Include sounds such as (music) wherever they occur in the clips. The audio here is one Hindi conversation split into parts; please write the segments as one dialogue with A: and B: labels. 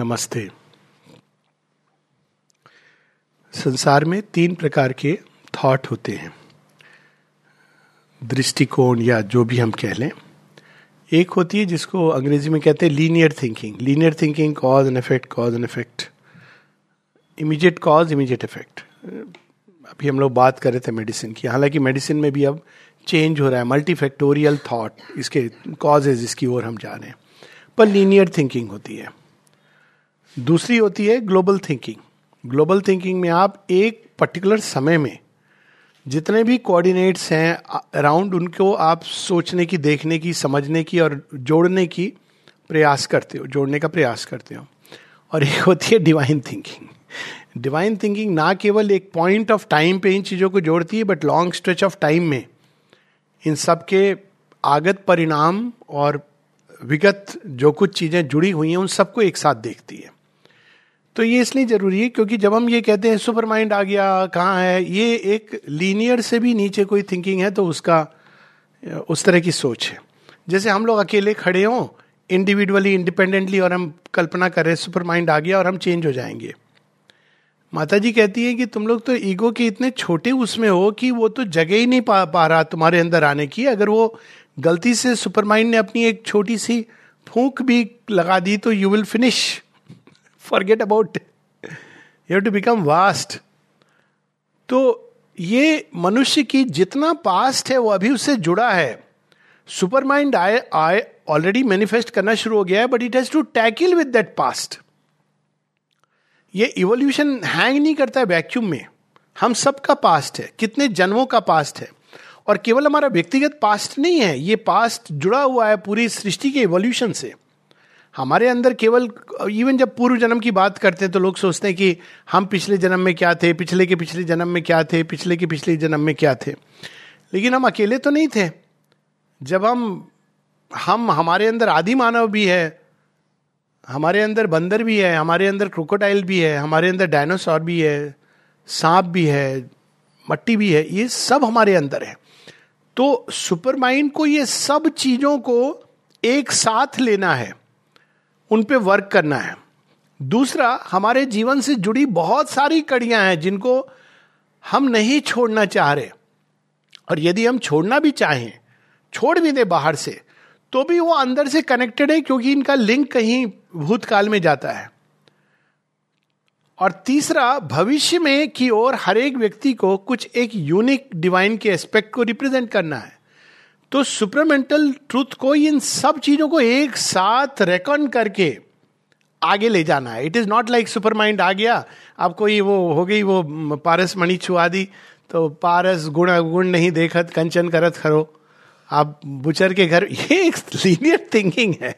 A: नमस्ते। संसार में तीन प्रकार के थॉट होते हैं। दृष्टिकोण या जो भी हम कह लें। एक होती है जिसको अंग्रेज़ी में कहते हैं linear thinking linear thinking cause and effect cause and effect immediate cause immediate effect अभी हम लोग बात कर रहे थे मेडिसिन की। हालाँकि मेडिसिन में भी अब चेंज हो रहा है। मल्टीफैक्टोरियल थॉट इसके कॉजेज इसकी ओर हम जा रहे हैं। पर लीनियर थिंकिंग होती है। दूसरी होती है ग्लोबल थिंकिंग। ग्लोबल थिंकिंग में आप एक पर्टिकुलर समय में जितने भी कोऑर्डिनेट्स हैं अराउंड उनको आप सोचने की, देखने की, समझने की और जोड़ने की प्रयास करते हो, जोड़ने का प्रयास करते हो। और एक होती है डिवाइन थिंकिंग डिवाइन थिंकिंग ना केवल एक पॉइंट ऑफ़ टाइम पे इन चीज़ों को जोड़ती है but long stretch of time में इन सब के आगत परिणाम और विगत जो कुछ चीज़ें जुड़ी हुई हैं, उन सबको एक साथ देखती है। तो ये इसलिए ज़रूरी है क्योंकि जब हम ये कहते हैं सुपर माइंड आ गया, कहाँ है, ये एक लीनियर से भी नीचे कोई थिंकिंग है तो उसका, उस तरह की सोच है। जैसे हम लोग अकेले खड़े हों इंडिविजुअली इंडिपेंडेंटली और हम कल्पना कर सुपर माइंड आ गया और हम चेंज हो जाएँगे। माता जी कहती है कि तुम लोग तो ईगो के इतने छोटे उसमें हो कि वो तो जगह ही नहीं पा पा रहा तुम्हारे अंदर आने की। अगर वो गलती से सुपर माइंड ने अपनी एक छोटी सी फूक भी लगा दी तो you will finish forget about you have to become vast तो ये मनुष्य की जितना पास्ट है, वो अभी उससे जुड़ा है। सुपर माइंड आए आए ऑलरेडी मैनिफेस्ट करना शुरू हो गया है but it has to tackle with that past ये इवोल्यूशन हैंग नहीं करता है वैक्यूम में। हम सबका पास्ट है, कितने जन्मों का पास्ट है। और केवल हमारा व्यक्तिगत पास्ट नहीं है, ये पास्ट जुड़ा हुआ है पूरी सृष्टि के इवोल्यूशन से। हमारे अंदर केवल इवन जब पूर्व जन्म की बात करते हैं तो लोग सोचते हैं कि हम पिछले जन्म में क्या थे, पिछले के पिछले जन्म में क्या थे, पिछले के पिछले जन्म में क्या थे। लेकिन हम अकेले तो नहीं थे। जब हम हम, हमारे अंदर आदि मानव भी है, हमारे अंदर बंदर भी है, हमारे अंदर क्रोकोडाइल भी है, हमारे अंदर डायनासोर भी है, सांप भी है, मट्टी भी है, ये सब हमारे अंदर है। तो सुपर माइंड को ये सब चीज़ों को एक साथ लेना है। उन पे वर्क करना है। दूसरा, हमारे जीवन से जुड़ी बहुत सारी कड़ियाँ हैं जिनको हम नहीं छोड़ना चाह रहे। और यदि हम छोड़ना भी चाहें, छोड़ भी दे बाहर से तो भी वो अंदर से कनेक्टेड है क्योंकि इनका लिंक कहीं भूतकाल में जाता है। और तीसरा, भविष्य में की ओर हर एक व्यक्ति को कुछ एक यूनिक डिवाइन के एस्पेक्ट को रिप्रेजेंट करना है। तो सुपरमेंटल ट्रूथ को इन सब चीज़ों को एक साथ रेकॉर्ड करके आगे ले जाना है। It is not like super mind आ गया, अब कोई वो हो गई, वो पारस मणि छुआ दी तो पारस गुण गुण नहीं देखत, कंचन करत खरो। आप बुचर के घर, (laughs) ये एक लीनियर थिंकिंग है।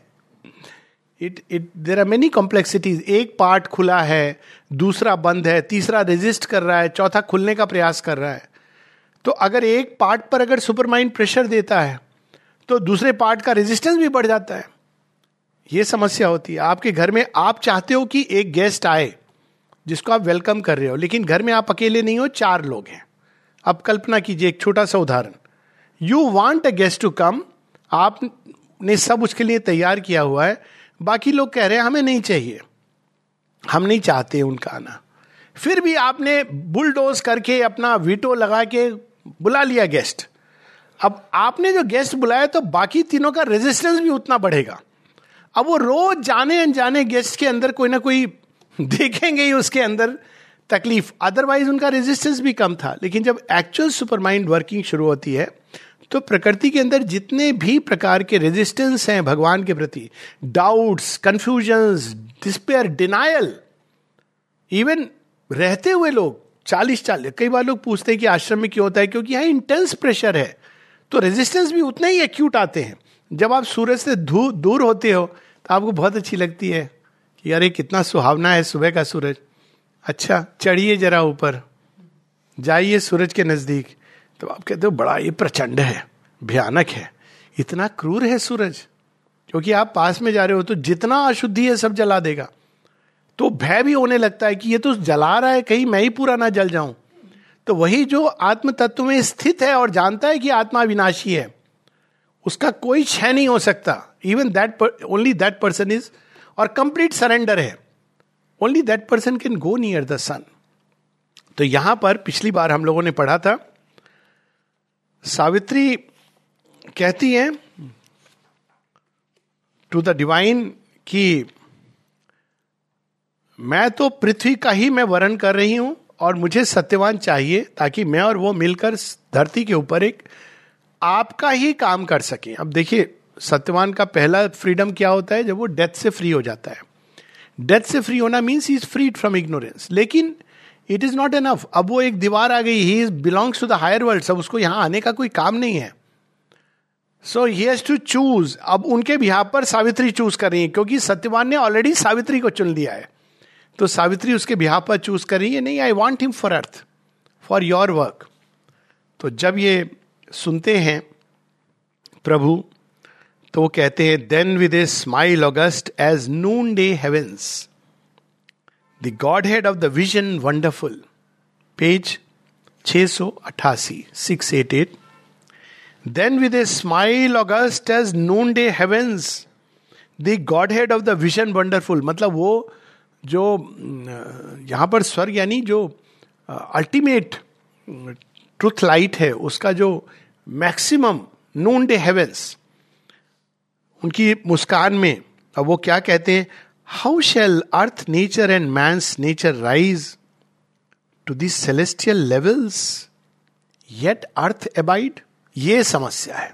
A: It it there are many complexities एक पार्ट खुला है, दूसरा बंद है, तीसरा रेजिस्ट कर रहा है, चौथा खुलने का प्रयास कर रहा है। तो अगर एक पार्ट पर अगर सुपर माइंड प्रेशर देता है तो दूसरे पार्ट का रेजिस्टेंस भी बढ़ जाता है। ये समस्या होती है। आपके घर में आप चाहते हो कि एक गेस्ट आए, जिसको आप वेलकम कर रहे हो, लेकिन घर में आप अकेले नहीं हो, चार लोग हैं। अब कल्पना कीजिए, एक छोटा सा उदाहरण। You want a guest to come आपने सब उसके लिए तैयार किया हुआ है, बाकी लोग कह रहे हैं, हमें नहीं चाहिए। हम नहीं चाहते उनका आना। फिर भी आपने बुलडोज करके अपना वीटो लगा के बुला लिया गेस्ट। अब आपने जो गेस्ट बुलाया तो बाकी तीनों का रेजिस्टेंस भी उतना बढ़ेगा। अब वो रोज जाने अनजाने गेस्ट के अंदर कोई ना कोई देखेंगे ही उसके अंदर तकलीफ़। अदरवाइज़ उनका रेजिस्टेंस भी कम था। लेकिन जब एक्चुअल सुपर माइंड वर्किंग शुरू होती है तो प्रकृति के अंदर जितने भी प्रकार के रेजिस्टेंस हैं भगवान के प्रति doubts confusion despair denial even रहते हुए लोग चालीस चालीस, कई बार लोग पूछते हैं कि आश्रम में क्यों होता है? क्योंकि यहाँ इंटेंस प्रेशर है। तो रेजिस्टेंस भी उतने ही एक्यूट आते हैं। जब आप सूरज से दूर होते हो तो आपको बहुत अच्छी लगती है कि अरे, कितना सुहावना है सुबह का सूरज। अच्छा चढ़िए जरा ऊपर। जाइए सूरज के नज़दीक। तो आप कहते हो, बड़ा ये प्रचंड है, भयानक है। इतना क्रूर है सूरज। क्योंकि आप पास में जा रहे हो तो जितना अशुद्धि है सब जला देगा। तो भय भी होने लगता है कि ये तो जला रहा है, कहीं मैं ही पूरा ना जल जाऊँ। तो वही जो आत्म तत्व में स्थित है और जानता है कि आत्मा विनाशी है, उसका कोई क्षय नहीं हो सकता। Even that only that person is और कंप्लीट सरेंडर है। Only that person can go near the sun तो यहाँ पर पिछली बार हम लोगों ने पढ़ा था, सावित्री कहती है टू द डिवाइन कि मैं तो पृथ्वी का ही मैं वर्ण कर रही हूँ और मुझे सत्यवान चाहिए ताकि मैं और वो मिलकर धरती के ऊपर एक आपका ही काम कर सके। अब देखिए, सत्यवान का पहला फ्रीडम क्या होता है? जब वो डेथ से फ्री हो जाता है। डेथ से फ्री होना means is freed from ignorance लेकिन इट इज़ नॉट एनफ अब वो एक दीवार आ गई he belongs to the higher world सब उसको यहाँ आने का कोई काम नहीं है। So he has to choose अब उनके बिहार पर सावित्री चूज़ कर रही है, क्योंकि सत्यवान ने ऑलरेडी सावित्री को चुन लिया है। तो सावित्री उसके बिहार पर चूज़ कर रही है, नहीं I want him for earth for your work तो जब ये सुनते हैं प्रभु तो वो कहते हैं then with a smile august as noonday heavens the godhead of the vision wonderful page छ सौ अठासी six eight eight then with a smile august as noonday heavens the godhead of the vision wonderful मतलब वो जो यहाँ पर स्वर्ग यानी जो अल्टीमेट ट्रुथ लाइट है, उसका जो मैक्सिमम नून डे हेवेंस उनकी मुस्कान में, अब वो क्या कहते हैं how shall earth nature and man's nature rise to this celestial levels yet earth abide ये समस्या है।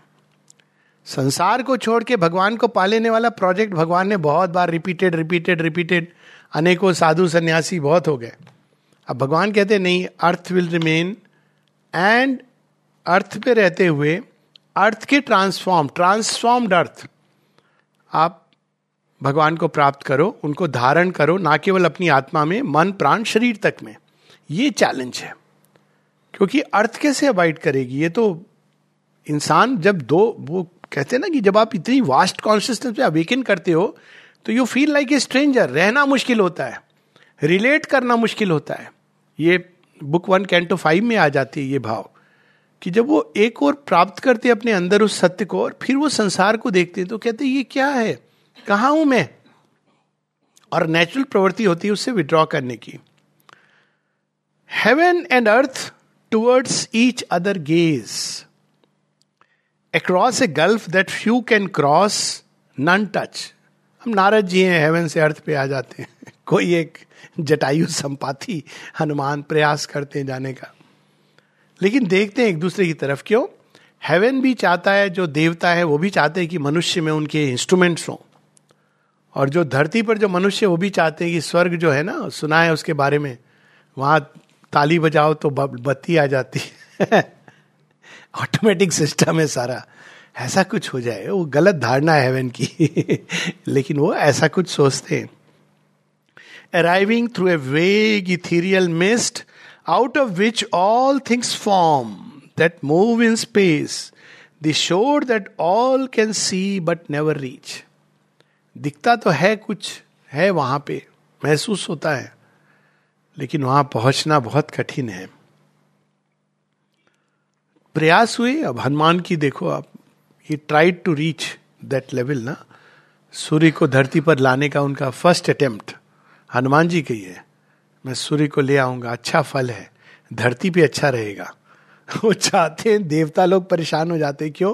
A: संसार को छोड़ के भगवान को पालेने वाला प्रोजेक्ट भगवान ने बहुत बार रिपीटेड रिपीटेड रिपीटेड अनेकों साधु सन्यासी बहुत हो गए। अब भगवान कहते नहीं, earth will remain and earth पे रहते हुए अर्थ के ट्रांसफॉर्म ट्रांसफॉर्म्ड अर्थ आप भगवान को प्राप्त करो, उनको धारण करो, ना केवल अपनी आत्मा में, मन, प्राण, शरीर तक में। ये चैलेंज है। क्योंकि अर्थ कैसे अवॉइड करेगी? ये तो इंसान जब दो, वो कहते हैं ना कि जब आप इतनी वास्ट कॉन्शियसनेस में अवेकन करते हो तो you feel like a stranger रहना मुश्किल होता है। रिलेट करना मुश्किल होता है। ये बुक वन कैंटो फाइव में आ जाती है ये भाव। कि जब वो एक और प्राप्त करते अपने अंदर उस सत्य को और फिर वो संसार को देखते हैं तो कहते हैं, ये क्या है? कहा हूँ मैं? और नेचुरल प्रवृत्ति होती है उससे विड्रॉ करने की। Heaven and earth towards each other gaze across a gulf that few can cross none touch हम नारद जी हैं हेवन से अर्थ पे आ जाते हैं। (laughs) कोई एक जटायु संपाति हनुमान प्रयास करते हैं जाने का। लेकिन देखते हैं एक दूसरे की तरफ़ क्यों? हेवन भी चाहता है, जो देवता है, वो भी चाहते हैं कि मनुष्य में उनके इंस्ट्रूमेंट्स हों। और जो धरती पर जो मनुष्य वो भी चाहते हैं कि स्वर्ग जो है ना सुना है उसके बारे में। वहाँ ताली बजाओ तो बत्ती आ जाती है। (laughs) ऑटोमेटिक सिस्टम है सारा। ऐसा कुछ हो जाए वो गलत धारणा है हेवन की। (laughs) लेकिन वो ऐसा कुछ सोचते हैं। Arriving through a vague ethereal mist out of which all things form that move in space, the shore that all can see but never reach. दिखता तो है कुछ है वहाँ पे महसूस होता है। लेकिन वहाँ पहुँचना बहुत कठिन है। प्रयास हुए अब हनुमान की देखो आप he tried to reach that level ना सूर्य को धरती पर लाने का उनका फ़र्स्ट अटेम्प्ट हनुमान जी की है मैं सूर्य को ले आऊँगा अच्छा फल है, धरती पे अच्छा रहेगा। (laughs) वो चाहते हैं, देवता लोग परेशान हो जाते क्यों?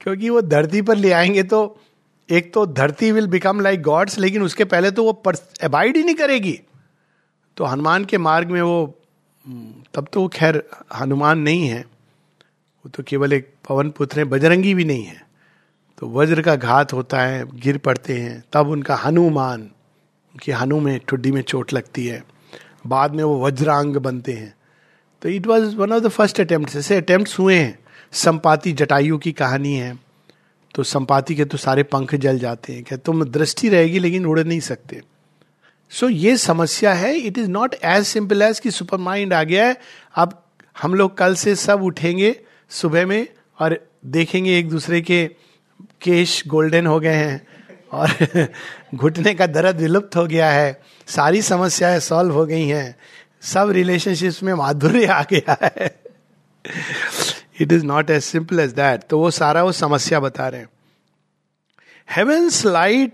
A: क्योंकि वो धरती पर ले आएँगे तो एक तो धरती विल बिकम लाइक गॉड्स लेकिन उसके पहले तो वो अबाइड ही नहीं करेगी। तो हनुमान के मार्ग में वो, तब तो खैर, हनुमान नहीं है। वो तो केवल एक पवन पुत्र है बजरंगी भी नहीं है। तो वज्र का घात होता है गिर पड़ते हैं तब उनका हनुमान उनकी हनु में ठुड्डी में चोट लगती है। बाद में वो वज्रांग बनते हैं। तो it was one of the first attempt ऐसे अटेम्प्ट हुए हैं। संपाति जटायु की कहानी है। तो संपाति के तो सारे पंख जल जाते हैं। क्या तुम दृष्टि रहेगी लेकिन उड़ नहीं सकते। सो so, ये समस्या है it is not as simple as कि सुपर माइंड आ गया है। अब हम लोग कल से सब उठेंगे सुबह में और देखेंगे एक दूसरे के केश गोल्डन हो गए हैं और (laughs) घुटने का दर्द विलुप्त हो गया है, सारी समस्याएँ सॉल्व हो गई हैं, सब रिलेशनशिप्स में माधुर्य आ गया है। It is not as simple as that तो वो सारा वो समस्या बता रहे हैं। Light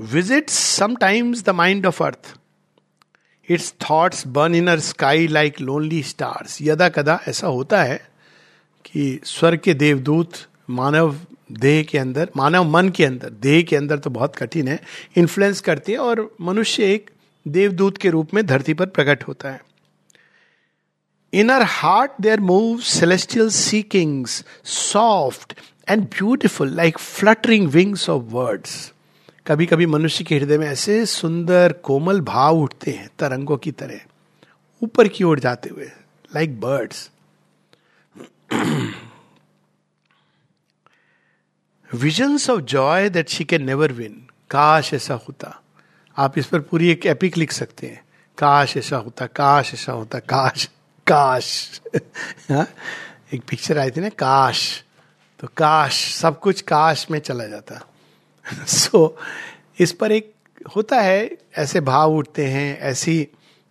A: visit sometimes the mind of earth its thoughts burn in our sky like lonely stars यदा कदा ऐसा होता है कि स्वर्ग के देवदूत मानव देह के अंदर, मानव मन के अंदर, देह के अंदर तो बहुत कठिन है इन्फ्लुएंस करते हैं और मनुष्य एक देवदूत के रूप में धरती पर प्रकट होता है। In our heart there move celestial seekings soft and beautiful like fluttering wings of words कभी कभी मनुष्य के हृदय में ऐसे सुंदर, कोमल भाव उठते हैं, तरंगों की तरह, ऊपर की ओर जाते हुए like birds visions of joy that she can never win काश ऐसा होता आप इस पर पूरी एक एपिक लिख सकते हैं। काश ऐसा होता काश ऐसा होता काश काश? एक पिक्चर आई थी ना काश तो काश सब कुछ काश में चला जाता। सो (laughs) so, इस पर एक होता है ऐसे भाव उठते हैं ऐसी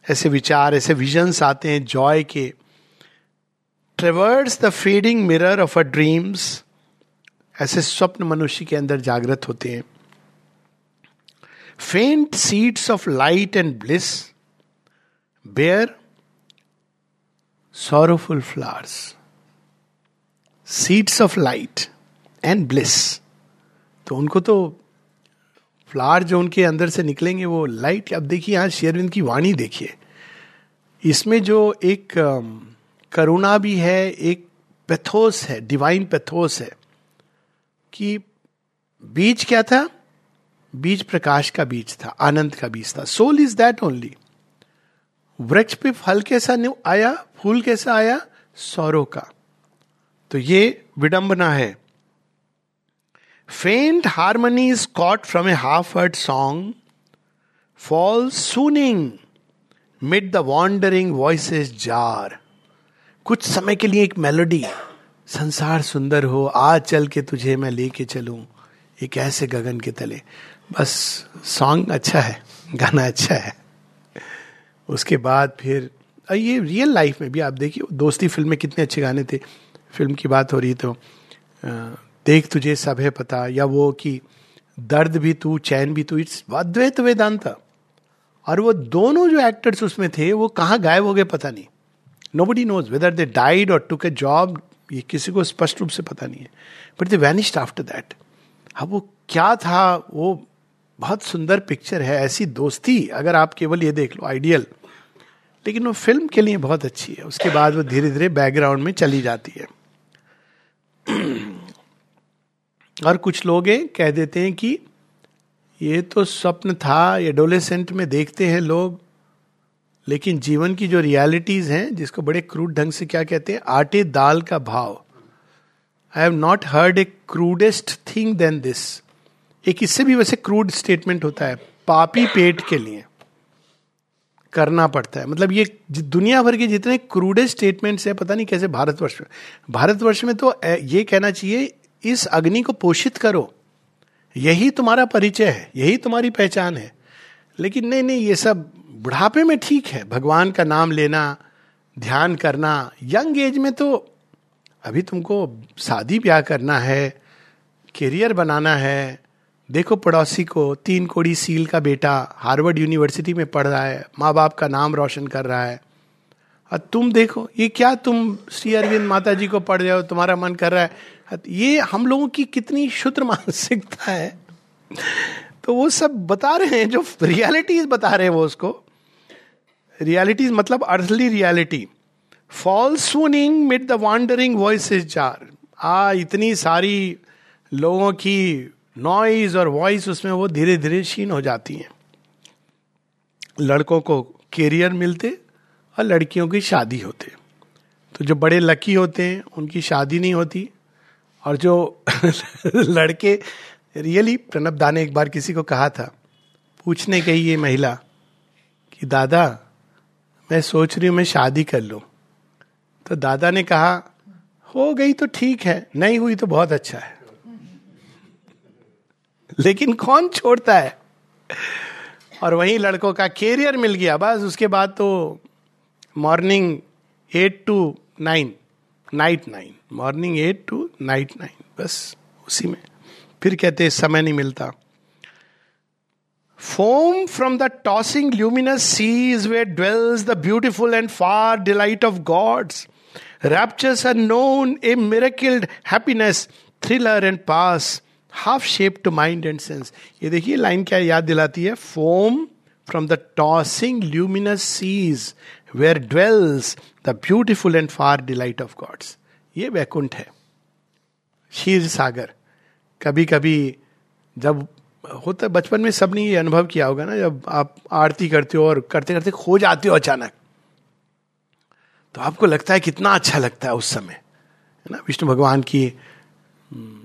A: ऐसे विचार ऐसे विजन्स आते हैं जॉय के। Towards the fading mirror of a dreams ऐसे स्वप्न मनुष्य के अंदर जागृत होते हैं। Faint seeds of light and bliss bear sorrowful flowers seeds of light and bliss तो उनको तो फ्लावर जो उनके अंदर से निकलेंगे, वो लाइट अब देखिए, यहाँ शेरविंद की वाणी देखिए। इसमें जो एक करुणा भी है, एक पैथोस है डिवाइन पैथोस है, कि बीज क्या था? बीज प्रकाश का बीज था, आनंद का बीज था। सोल इज़ दैट ओनली वृक्ष पे फल कैसा आया, फूल कैसा आया? सौरों का। तो ये विडंबना है। Faint harmony is caught from a half heard song fall swooning mid the wandering voices jar कुछ समय के लिए एक मेलोडी संसार सुंदर हो आज चल के तुझे मैं लेके चलूँ एक ऐसे गगन के तले? बस सॉन्ग अच्छा है, गाना अच्छा है। उसके बाद फिर ये रियल लाइफ में भी आप देखिए, दोस्ती फ़िल्म में कितने अच्छे गाने थे। फ़िल्म की बात हो रही तो देख तुझे सब है पता, या वो कि दर्द भी तू, चैन भी तू, इट्स अद्वैत वेदांता। और वो दोनों जो एक्टर्स उसमें थे, वो कहाँ गायब हो गए पता नहीं। Nobody knows whether they died or took a job ये किसी को स्पष्ट रूप से पता नहीं है। But they vanished after that अब वो क्या था? वो बहुत सुंदर पिक्चर है, ऐसी दोस्ती। अगर आप केवल ये देख लो आइडियल लेकिन वो फ़िल्म के लिए बहुत अच्छी है। उसके बाद वो धीरे धीरे बैकग्राउंड में चली जाती है। और कुछ लोग कह देते हैं कि ये तो स्वप्न था एडोलेसेंट में देखते हैं लोग। लेकिन जीवन की जो रियलिटीज हैं, जिसको बड़े क्रूड ढंग से क्या कहते हैं, आटे दाल का भाव। I have not heard a crudest thing than this एक इससे भी वैसे क्रूड स्टेटमेंट होता है, पापी पेट के लिए। करना पड़ता है। मतलब ये दुनिया भर के जितने क्रूडेस्ट स्टेटमेंट्स है, पता नहीं कैसे भारतवर्ष में। भारतवर्ष में तो ये कहना चाहिए, इस अग्नि को पोषित करो। यही तुम्हारा परिचय है, यही तुम्हारी पहचान है। लेकिन नहीं नहीं, ये सब बुढ़ापे में ठीक है, भगवान का नाम लेना, ध्यान करना, यंग एज में तो अभी तुमको शादी ब्याह करना है, करियर बनाना है। देखो पड़ोसी को, तीन कोड़ी सील का बेटा हार्वर्ड यूनिवर्सिटी में पढ़ रहा है माँ बाप का नाम रोशन कर रहा है। और तुम देखो, ये क्या तुम श्री अरविंद माता जी को पढ़ रहे हो, तुम्हारा मन कर रहा है। ये हम लोगों की कितनी शुद्र मानसिकता है। तो वो सब बता रहे हैं, जो रियलिटीज बता रहे हैं वो उसको। रियलिटी मतलब earthly reality fall swooning mid the wandering voice is jar आ, इतनी सारी लोगों की नॉइज़ और वॉइस उसमें वो धीरे धीरे क्षीण हो जाती हैं। लड़कों को कैरियर मिलते और लड़कियों की शादी होते। तो जो बड़े लकी होते हैं, उनकी शादी नहीं होती। और जो (laughs) लड़के रियली प्रणब दा ने एक बार किसी को कहा था, पूछने गई ये महिला कि, दादा मैं सोच रही हूँ, मैं शादी कर लू। तो दादा ने कहा, हो गई तो ठीक है, नहीं हुई तो बहुत अच्छा है। लेकिन कौन छोड़ता है? और वहीं लड़कों का कैरियर मिल गया। बस उसके बाद तो morning eight to nine night nine morning eight to night nine बस उसी में। फिर कहते, समय नहीं मिलता। Foam from the tossing luminous seas where dwells the beautiful and far delight of gods raptures are known a miracled happiness thriller and pass half shape to mind and sense ये देखिए लाइन क्या याद दिलाती है? Foam from the tossing luminous seas where dwells the beautiful and far delight of gods ये वैकुंठ है। शीर सागर कभी कभी जब होता है बचपन में सबने ये अनुभव किया होगा ना जब आप आरती करते हो और करते करते खो जाते हो अचानक। तो आपको लगता है कितना अच्छा लगता है उस समय है ना? विष्णु भगवान की हम्म,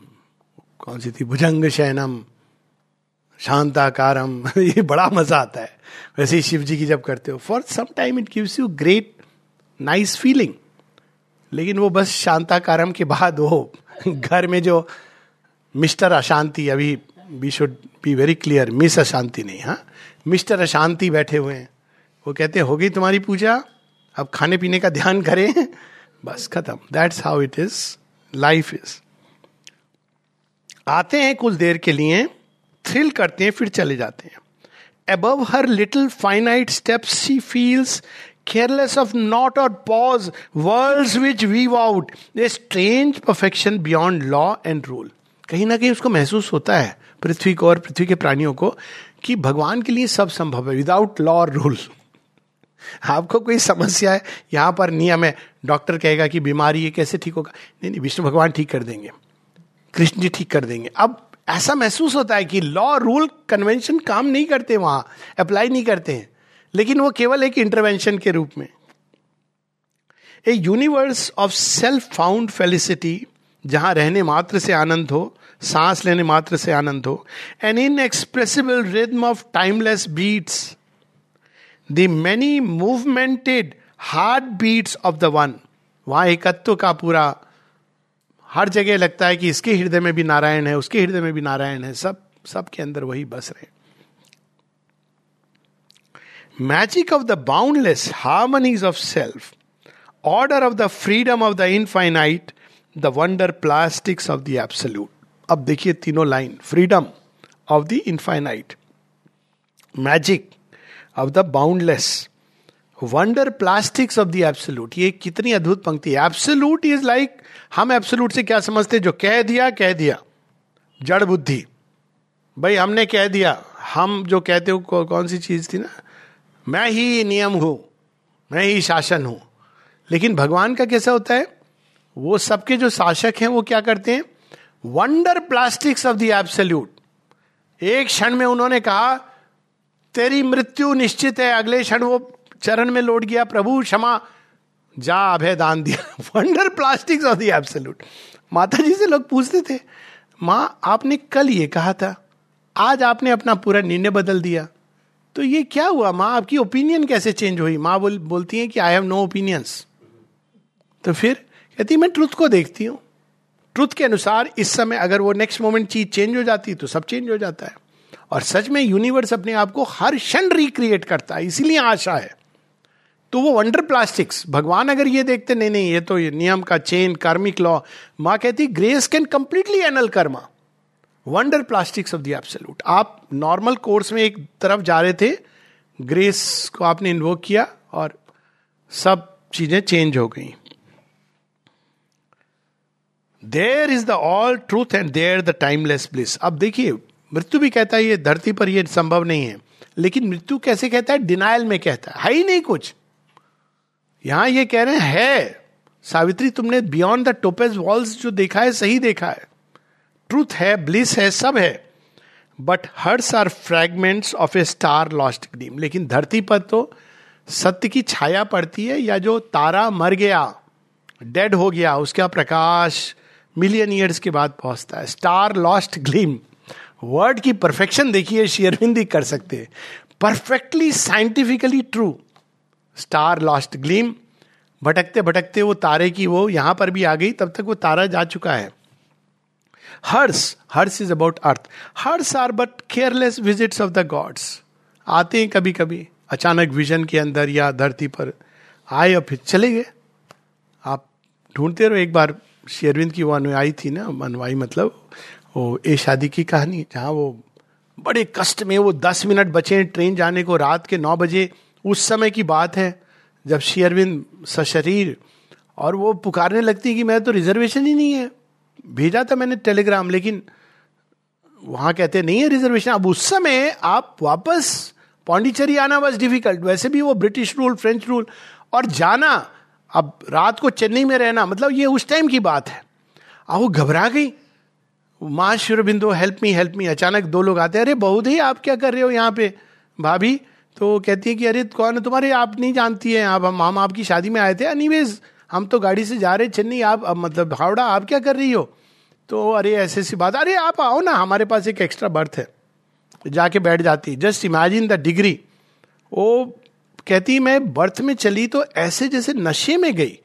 A: कौन सी थी? भुजंग शयनम शांताकारम (laughs) ये बड़ा मज़ा आता है। वैसे ही शिव जी की जब करते हो for some time it gives you great nice feeling लेकिन वो बस शांताकारम के बाद वो (laughs) घर में जो मिस्टर अशांति अभी we should be very clear miss अशांति नहीं हाँ? मिस्टर अशांति बैठे हुए हैं। वो कहते हैं हो गई तुम्हारी पूजा? अब खाने पीने का ध्यान करें। बस खत्म। That's how it is life is आते हैं कुछ देर के लिए थ्रिल करते हैं, फिर चले जाते हैं। Above her little finite steps she feels careless of naught or pause world which weave out a strange perfection beyond law and rule कहीं ना कहीं उसको महसूस होता है पृथ्वी को और पृथ्वी के प्राणियों को कि भगवान के लिए सब संभव है विदाउट लॉ और रूल आपको कोई समस्या है, यहाँ पर नियम है। डॉक्टर कहेगा कि बीमारी ये कैसे ठीक होगा? नहीं नहीं, विष्णु भगवान ठीक कर देंगे। कृष्ण जी ठीक कर देंगे। अब ऐसा महसूस होता है कि लॉ रूल कन्वेंशन काम नहीं करते वहाँ अप्लाई नहीं करते हैं। लेकिन वो केवल एक इंटरवेंशन के रूप में। A universe of self found felicity जहाँ रहने मात्र से आनंद हो, सांस लेने मात्र से आनंद हो an inexpressible rhythm of timeless beats the many movemented heart beats of the one वहाँ एकत्व का पूरा, हर जगह लगता है कि इसके हृदय में भी नारायण है, उसके हृदय में भी नारायण है, सब सब के अंदर वही बस रहे magic of the boundless harmonies of self order of the freedom of the infinite the wonder plastics of the absolute अब देखिए तीनों line freedom of the infinite magic of the boundless wonder plastics of the absolute ये कितनी अद्भुत पंक्ति है। एब्सोल्यूट इज़ लाइक हम एब्सोल्यूट से क्या समझते जो कह दिया कह दिया। जड़ बुद्धि। भाई, हमने कह दिया। हम जो कहते हो कौन सी चीज़ थी ना? मैं ही नियम हूँ। मैं ही शासन हूँ। लेकिन भगवान का कैसा होता है? वो सबके जो शासक हैं, वो क्या करते हैं? Wonder plastics of the absolute एक क्षण में उन्होंने कहा, तेरी मृत्यु निश्चित है, अगले क्षण वो चरण में लौट गया, प्रभु क्षमा, जा अभय दान दिया। Wonder plastics of the absolute Mata ji से लोग पूछते थे, माँ, आपने कल ये कहा था, आज आपने अपना पूरा निर्णय बदल दिया। तो ये क्या हुआ? माँ, आपकी ओपिनियन कैसे चेंज हुई? माँ बोल, बोलती है कि आई हैव नो ओपिनियंस तो फिर कहती, मैं ट्रुथ को देखती हूँ। ट्रुथ के अनुसार इस समय अगर वो नेक्स्ट मोमेंट चीज़ चेंज हो जाती तो सब चेंज हो जाता है। और सच में यूनिवर्स अपने आप को हर क्षण रिक्रिएट करता है, इसीलिए आशा है। तो वो वंडर प्लास्टिक्स भगवान अगर ये देखते, नहीं नहीं, ये तो ये नियम का चेन कार्मिक लॉ माँ कहती grace can completely annul karma wonder plastics of the absolute आप नॉर्मल कोर्स में एक तरफ़ जा रहे थे ग्रेस को आपने इन्वोक किया और सब चीज़ें चेंज हो गई। There is the all truth and there the timeless bliss अब देखिए मृत्यु भी कहता है ये धरती पर ये संभव नहीं है। लेकिन मृत्यु कैसे कहता है? डिनाइल में कहता है, है नहीं कुछ। यहाँ ये कह रहे हैं है। सावित्री तुमने बियॉन्ड द टोपेज वॉल्स जो देखा है सही देखा है। ट्रूथ है ब्लिस है सब है। But hearts are fragments of a star lost gleam लेकिन धरती पर तो सत्य की छाया पड़ती है या जो तारा मर गया डेड हो गया उसका प्रकाश मिलियन ईयर्स के बाद पहुँचता है। स्टार लॉस्ट ग्लीम वर्ड की परफेक्शन देखिए शेयरविंदी कर सकते हैं। Perfectly scientifically true star lost gleam भटकते भटकते वो तारे की वो यहाँ पर भी आ गई, तब तक वो तारा जा चुका है। Hers hers is about earth hers are but careless visits of the gods आते हैं कभी कभी अचानक विजन के अंदर या धरती पर। आए और फिर चले गए। आप ढूंढते रहो एक बार। शेरविंद की वो अनुयायी थी ना अनुयायी मतलब वो ए शादी की कहानी, जहाँ वो बड़े कष्ट में, वो दस मिनट बचे ट्रेन जाने को, रात के नौ बजे, उस समय की बात है, जब शेयरविंद सशरीर, और वो पुकारने लगती कि मैं तो रिजर्वेशन ही नहीं है। भेजा था मैंने टेलीग्राम, लेकिन वहाँ कहते नहीं है रिजर्वेशन, अब उस समय आप वापस, पौंडीचेरी आना वॉज़ डिफ़िकल्ट वैसे भी वो ब्रिटिश रूल फ्रेंच रूल और जाना अब रात को चेन्नई में रहना मतलब ये उस टाइम की बात है। अब वो घबरा गई। माँ शिवरबिंदु हेल्प मी हेल्प मी अचानक दो लोग आते हैं, अरे बहुत ही आप क्या कर रहे हो यहाँ पे? भाभी तो कहती है कि, अरे, कौन है तुम्हारे? आप नहीं जानती है। आप, हम हम आपकी शादी में आए थे। एनीवेज हम तो गाड़ी से जा रहे चेन्नई। आप, अब मतलब हावड़ा, आप क्या कर रही हो? तो अरे, ऐसे ऐसी बात। अरे, आप आओ ना, हमारे पास एक एक्स्ट्रा बर्थ है। जाके बैठ जाती जस्ट इमेजिन द डिग्री वो कहती, मैं बर्थ में चली तो ऐसे जैसे नशे में गई।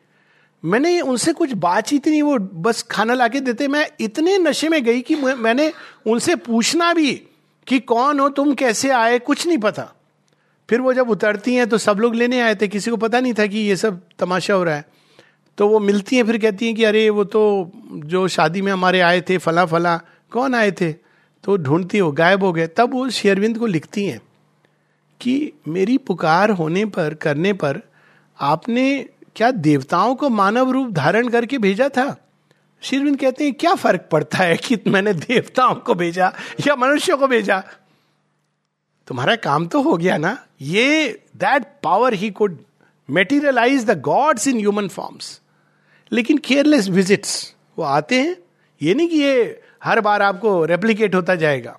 A: मैंने उनसे कुछ बातचीत नहीं, वो बस खाना लाके देते। मैं इतने नशे में गई कि मैंने उनसे पूछना भी कि कौन हो, तुम कैसे आए, कुछ नहीं पता। फिर वो जब उतरती हैं तो सब लोग लेने आए थे। किसी को पता नहीं था कि ये सब तमाशा हो रहा है। तो वो मिलती हैं, फिर कहती हैं कि, अरे, वो तो जो शादी में हमारे आए थे फला फला कौन आए थे? तो ढूंढती हो, गायब हो गए। तब वो शेरविंद को लिखती हैं। कि मेरी पुकार होने पर, करने पर आपने क्या देवताओं को मानव रूप धारण करके भेजा था? शिरविंद कहते हैं, क्या फ़र्क पड़ता है कि मैंने देवताओं को भेजा या मनुष्यों को भेजा? तुम्हारा काम तो हो गया ना? ये that power he could materialise the gods in human forms लेकिन केयरलेस विजिट्स वो आते हैं। ये नहीं कि ये हर बार आपको रेप्लीकेट होता जाएगा।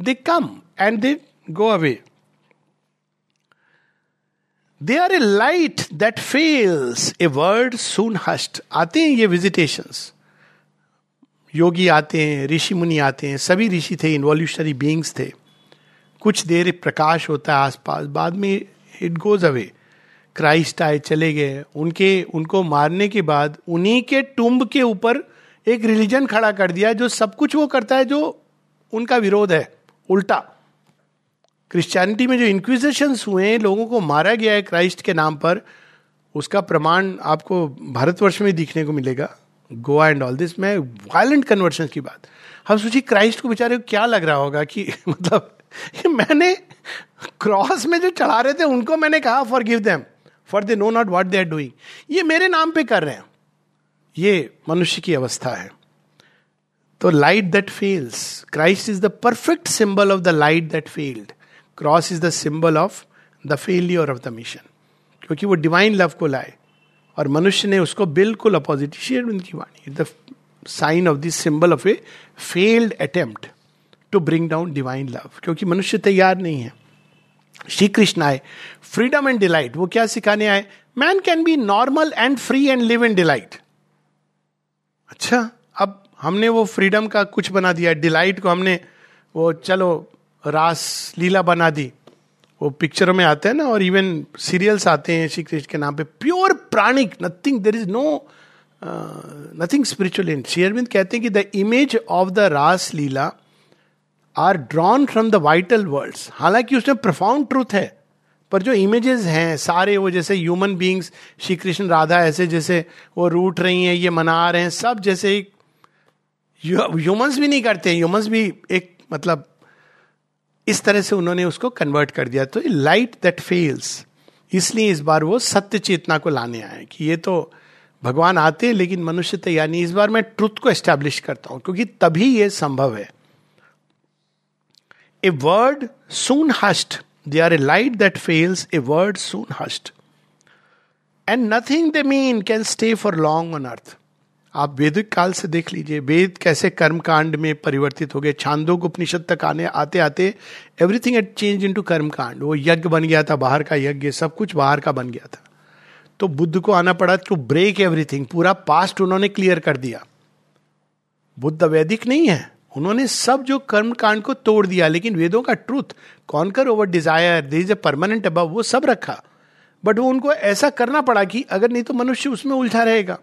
A: They come and they go away they are a light that fails a word soon hushed आते हैं ये विजिटेशन योगी आते हैं, ऋषि मुनि आते हैं, सभी ऋषि थे इन्वोल्यूशनरी बींग्स थे. कुछ देर प्रकाश होता है आसपास, बाद में इट गोज अवे क्राइस्ट आए, चले गए. उनके, उनको मारने के बाद उन्हीं के टुम्ब के ऊपर एक रिलीजन खड़ा कर दिया, जो सब कुछ वो करता है, जो उनका विरोध है, उल्टा. क्रिश्चियनिटी में जो इंक्विजिशन हुए हैं, लोगों को मारा गया है क्राइस्ट के नाम पर, उसका प्रमाण आपको भारतवर्ष में दिखने को मिलेगा। गोवा एंड ऑल दिस में वायलेंट कन्वर्शन की बात। हम सोचिए क्राइस्ट को बेचारे को क्या लग रहा होगा कि (laughs) मतलब मैंने क्रॉस में जो चढ़ा रहे थे, उनको मैंने कहा forgive them for they know not what they are doing ये मेरे नाम पे कर रहे हैं। ये मनुष्य की अवस्था है। तो light that fails Christ is the perfect symbol of the light that failed cross is the symbol of the failure of the mission क्योंकि वो डिवाइन लव को लाए और मनुष्य ने उसको बिल्कुल अपोजिट शेयर उनकी वाणी। The sign of this symbol of a failed attempt to bring down divine love क्योंकि मनुष्य तैयार नहीं है। श्री कृष्ण आए। फ्रीडम एंड डिलाइट वो क्या सिखाने आए? Man can be normal and free and live in delight अच्छा अब हमने वो फ्रीडम का कुछ बना दिया। डिलाइट को हमने वो, चलो रास लीला बना दी। वो पिक्चरों में आते हैं ना, और इवन सीरियल्स आते हैं श्री कृष्ण के नाम पे। Pure pranic nothing there is no nothing spiritual in शेयरविंद कहते हैं कि the image of the Raas Leela are drawn from the vital world हालाँकि उसमें प्रफाउंड ट्रूथ है, पर जो इमेजेस हैं, सारे वो जैसे ह्यूमन बींग्स श्री कृष्ण राधा ऐसे जैसे वो रूट रही हैं, ये मना रहे हैं, सब जैसे ह्यूमंस भी नहीं करते ह्यूमंस भी एक मतलब इस तरह से उन्होंने उसको कन्वर्ट कर दिया। तो लाइट दैट फेल्स इसलिए इस बार वो सत्य चेतना को लाने आए कि ये तो भगवान आते हैं, लेकिन मनुष्य तैयार नहीं इस बार मैं ट्रुथ को एस्टेब्लिश करता हूँ, क्योंकि तभी ये संभव है। A word soon hushed they are a light that fails a word soon hushed and nothing they mean can stay for long on earth आप वैदिक काल से देख लीजिए। वेद कैसे कर्म कांड में परिवर्तित हो गए। छांदों उपनिषद तक आने, आते आते एवरीथिंग एट चेंज इन टू कर्म कांड वो यज्ञ बन गया था, बाहर का यज्ञ, सब कुछ बाहर का बन गया था। तो बुद्ध को आना पड़ा टू ब्रेक एवरीथिंग पूरा पास्ट उन्होंने क्लियर कर दिया। बुद्ध वैदिक नहीं है। उन्होंने सब जो कर्म कांड को तोड़ दिया, लेकिन वेदों का truth conquer over desire there is a permanent above वो सब रखा। बट वो उनको ऐसा करना पड़ा कि अगर नहीं तो मनुष्य उसमें उलझा रहेगा।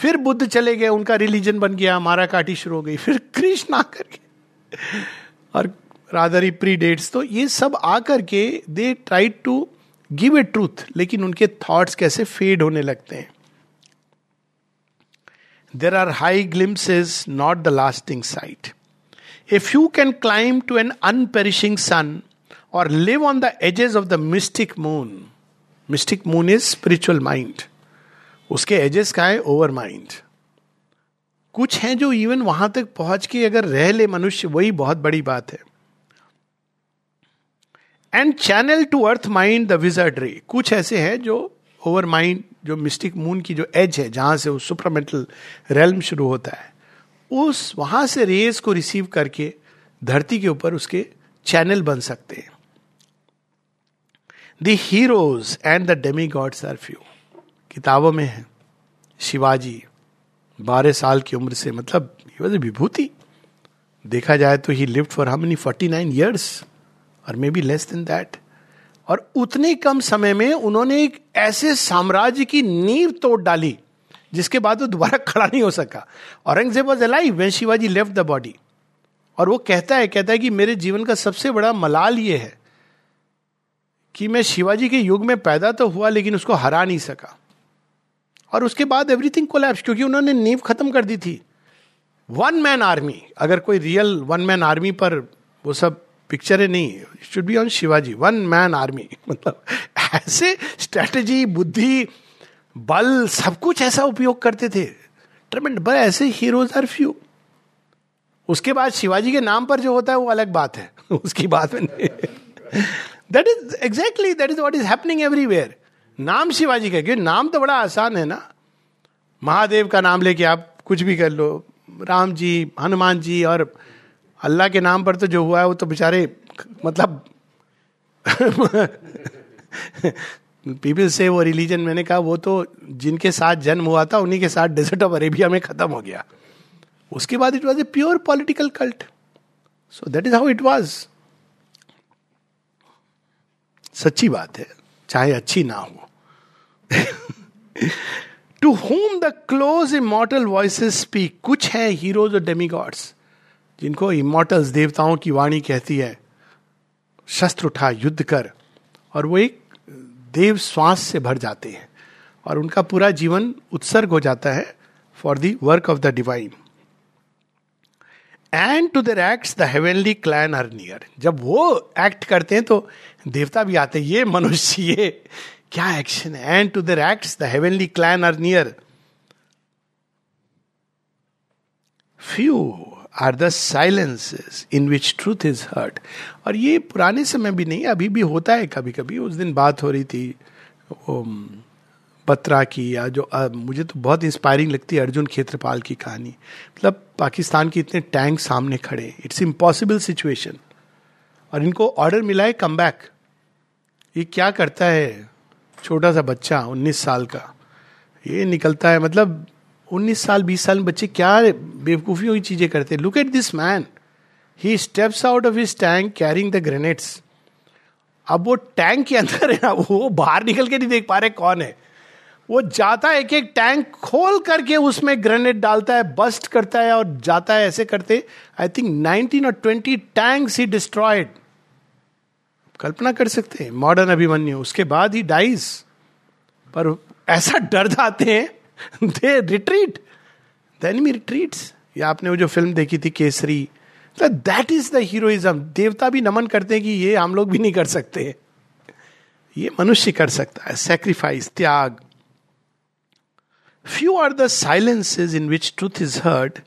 A: फिर बुद्ध चले गए, उनका रिलीजन बन गया मारा काटी शुरू हो गई, फिर कृष्ण आकर के। और रादर प्री डेट्स तो ये सब आकर के they try to give a truth लेकिन उनके थॉट्स कैसे फेड होने लगते हैं। There are high glimpses not the lasting sight if you can climb to an unperishing sun or live on the edges of the mystic moon mystic moon is spiritual mind उसके एजेस का है ओवर माइंड कुछ हैं जो इवन वहाँ तक पहुँच के अगर रह ले मनुष्य, वही बहुत बड़ी बात है। And channel to earth mind the wizard ray कुछ ऐसे हैं जो ओवर माइंड जो मिस्टिक मून की जो एज है, जहाँ से वो सुपरमेंटल रेलम शुरू होता है। उस, वहाँ से रेस को रिसीव करके धरती के ऊपर उसके चैनल बन सकते हैं। The heroes and the demigods are few किताबों में है। शिवाजी, बारह साल की उम्र से मतलब विभूति। देखा जाए तो ही लिव्ड फॉर हम many forty nine years or maybe less than that और उतने कम समय में उन्होंने एक ऐसे साम्राज्य की नींव तोड़ डाली, जिसके बाद वो दोबारा खड़ा नहीं हो सका। Aurangzeb was alive when Shivaji left the body और वो कहता है कहता है कि मेरे जीवन का सबसे बड़ा मलाल ये है कि मैं शिवाजी के युग में पैदा तो हुआ, लेकिन उसको हरा नहीं सका। और उसके बाद एवरीथिंग कोलैप्स क्योंकि उन्होंने नींव खत्म कर दी थी। वन मैन आर्मी अगर कोई रियल वन मैन आर्मी पर वो सब पिक्चर नहीं should be on Shivaji one man army मतलब ऐसे स्ट्रेटजी बुद्धि, बल, सब कुछ ऐसा उपयोग करते थे। ट्रमेंड बट ऐसे हीरोज आर फ्यू उसके बाद शिवाजी के नाम पर जो होता है, वो अलग बात है। (laughs) उसकी बात में that is exactly that is what is happening everywhere नाम शिवाजी का, क्योंकि नाम तो बड़ा आसान है ना। महादेव का नाम लेके आप कुछ भी कर लो, राम जी, हनुमान जी और अल्लाह के नाम पर तो जो हुआ है वो तो बेचारे मतलब (laughs) पीपल से वो रिलीजन मैंने कहा, वो तो जिनके साथ जन्म हुआ था, उन्हीं के साथ डेजर्ट ऑफ़ अरेबिया में खत्म हो गया। उसके बाद it was a pure political cult so that is how it was सच्ची बात है, चाहे अच्छी ना हो। To whom the close immortal voice speak कुछ है हीरोज और डेमीगॉड्स जिनको इमोटल्स देवताओं की वाणी कहती है। शस्त्र उठा, युद्ध कर, और वो एक देव श्वास से भर जाते हैं, और उनका पूरा जीवन उत्सर्ग हो जाता है for the work of the divine and to their act the heavenly clan are near जब वो एक्ट करते हैं तो देवता भी आते हैं, ये मनुष्य, ये क्या एक्शन है and to their act the heavenly clan are near few are the silences in which truth is heard और ये पुराने समय भी नहीं अभी भी होता है कभी कभी उस दिन बात हो रही थी बत्रा की या जो आ, मुझे तो बहुत इंस्पायरिंग लगती है अर्जुन क्षेत्रपाल की कहानी। मतलब पाकिस्तान के इतने टैंक सामने खड़े। इट्स इम्पॉसिबल सिचुएशन और इनको ऑर्डर मिला है कम बैक ये क्या करता है? छोटा सा बच्चा, उन्नीस साल का, ये निकलता है मतलब उन्नीस साल, बीस साल में बच्चे क्या बेवकूफियों की चीज़ें करते look at this man he steps out of his tank carrying the grenades अब वो टैंक के अंदर है ना, वो बाहर निकल के नहीं देख पा रहे कौन है। वो जाता है एक एक टैंक खोल करके उसमें ग्रेनेड डालता है बस्ट करता है और जाता है, ऐसे करते I think nineteen or twenty tanks he destroyed कल्पना कर सकते हैं मॉडर्न अभिमन्यु, उसके बाद ही डाइज पर ऐसा डर जाते हैं they retreat the enemy retreats या आपने वो जो फ़िल्म देखी थी, Kesari that is the heroism देवता भी नमन करते हैं कि ये हम लोग भी नहीं कर सकते ये मनुष्य कर सकता है सेक्रीफाइस त्याग। Few are the silences in which truth is heard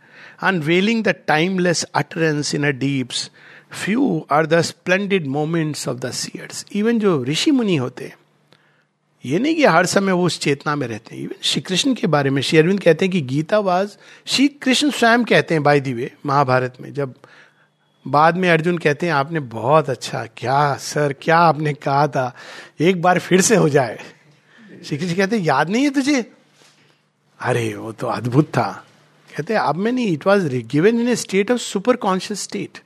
A: unveiling the timeless utterance in a deeps few are the splendid moments of the seers even जो ऋषि मुनि होते हैं ये नहीं कि हर समय वो उस चेतना में रहते हैं। इवन श्री कृष्ण के बारे में, श्री अरविंद कहते हैं कि गीता वाज, श्री कृष्ण स्वयं कहते हैं बाई दिवे महाभारत में, जब बाद में अर्जुन कहते हैं, आपने बहुत अच्छा क्या सर, क्या आपने कहा था, एक बार फिर से हो जाए। श्री कृष्ण कहते याद नहीं है तुझे? अरे, वो तो अद्भुत था। कहते अब मैं नहीं it was given in a state of super conscious state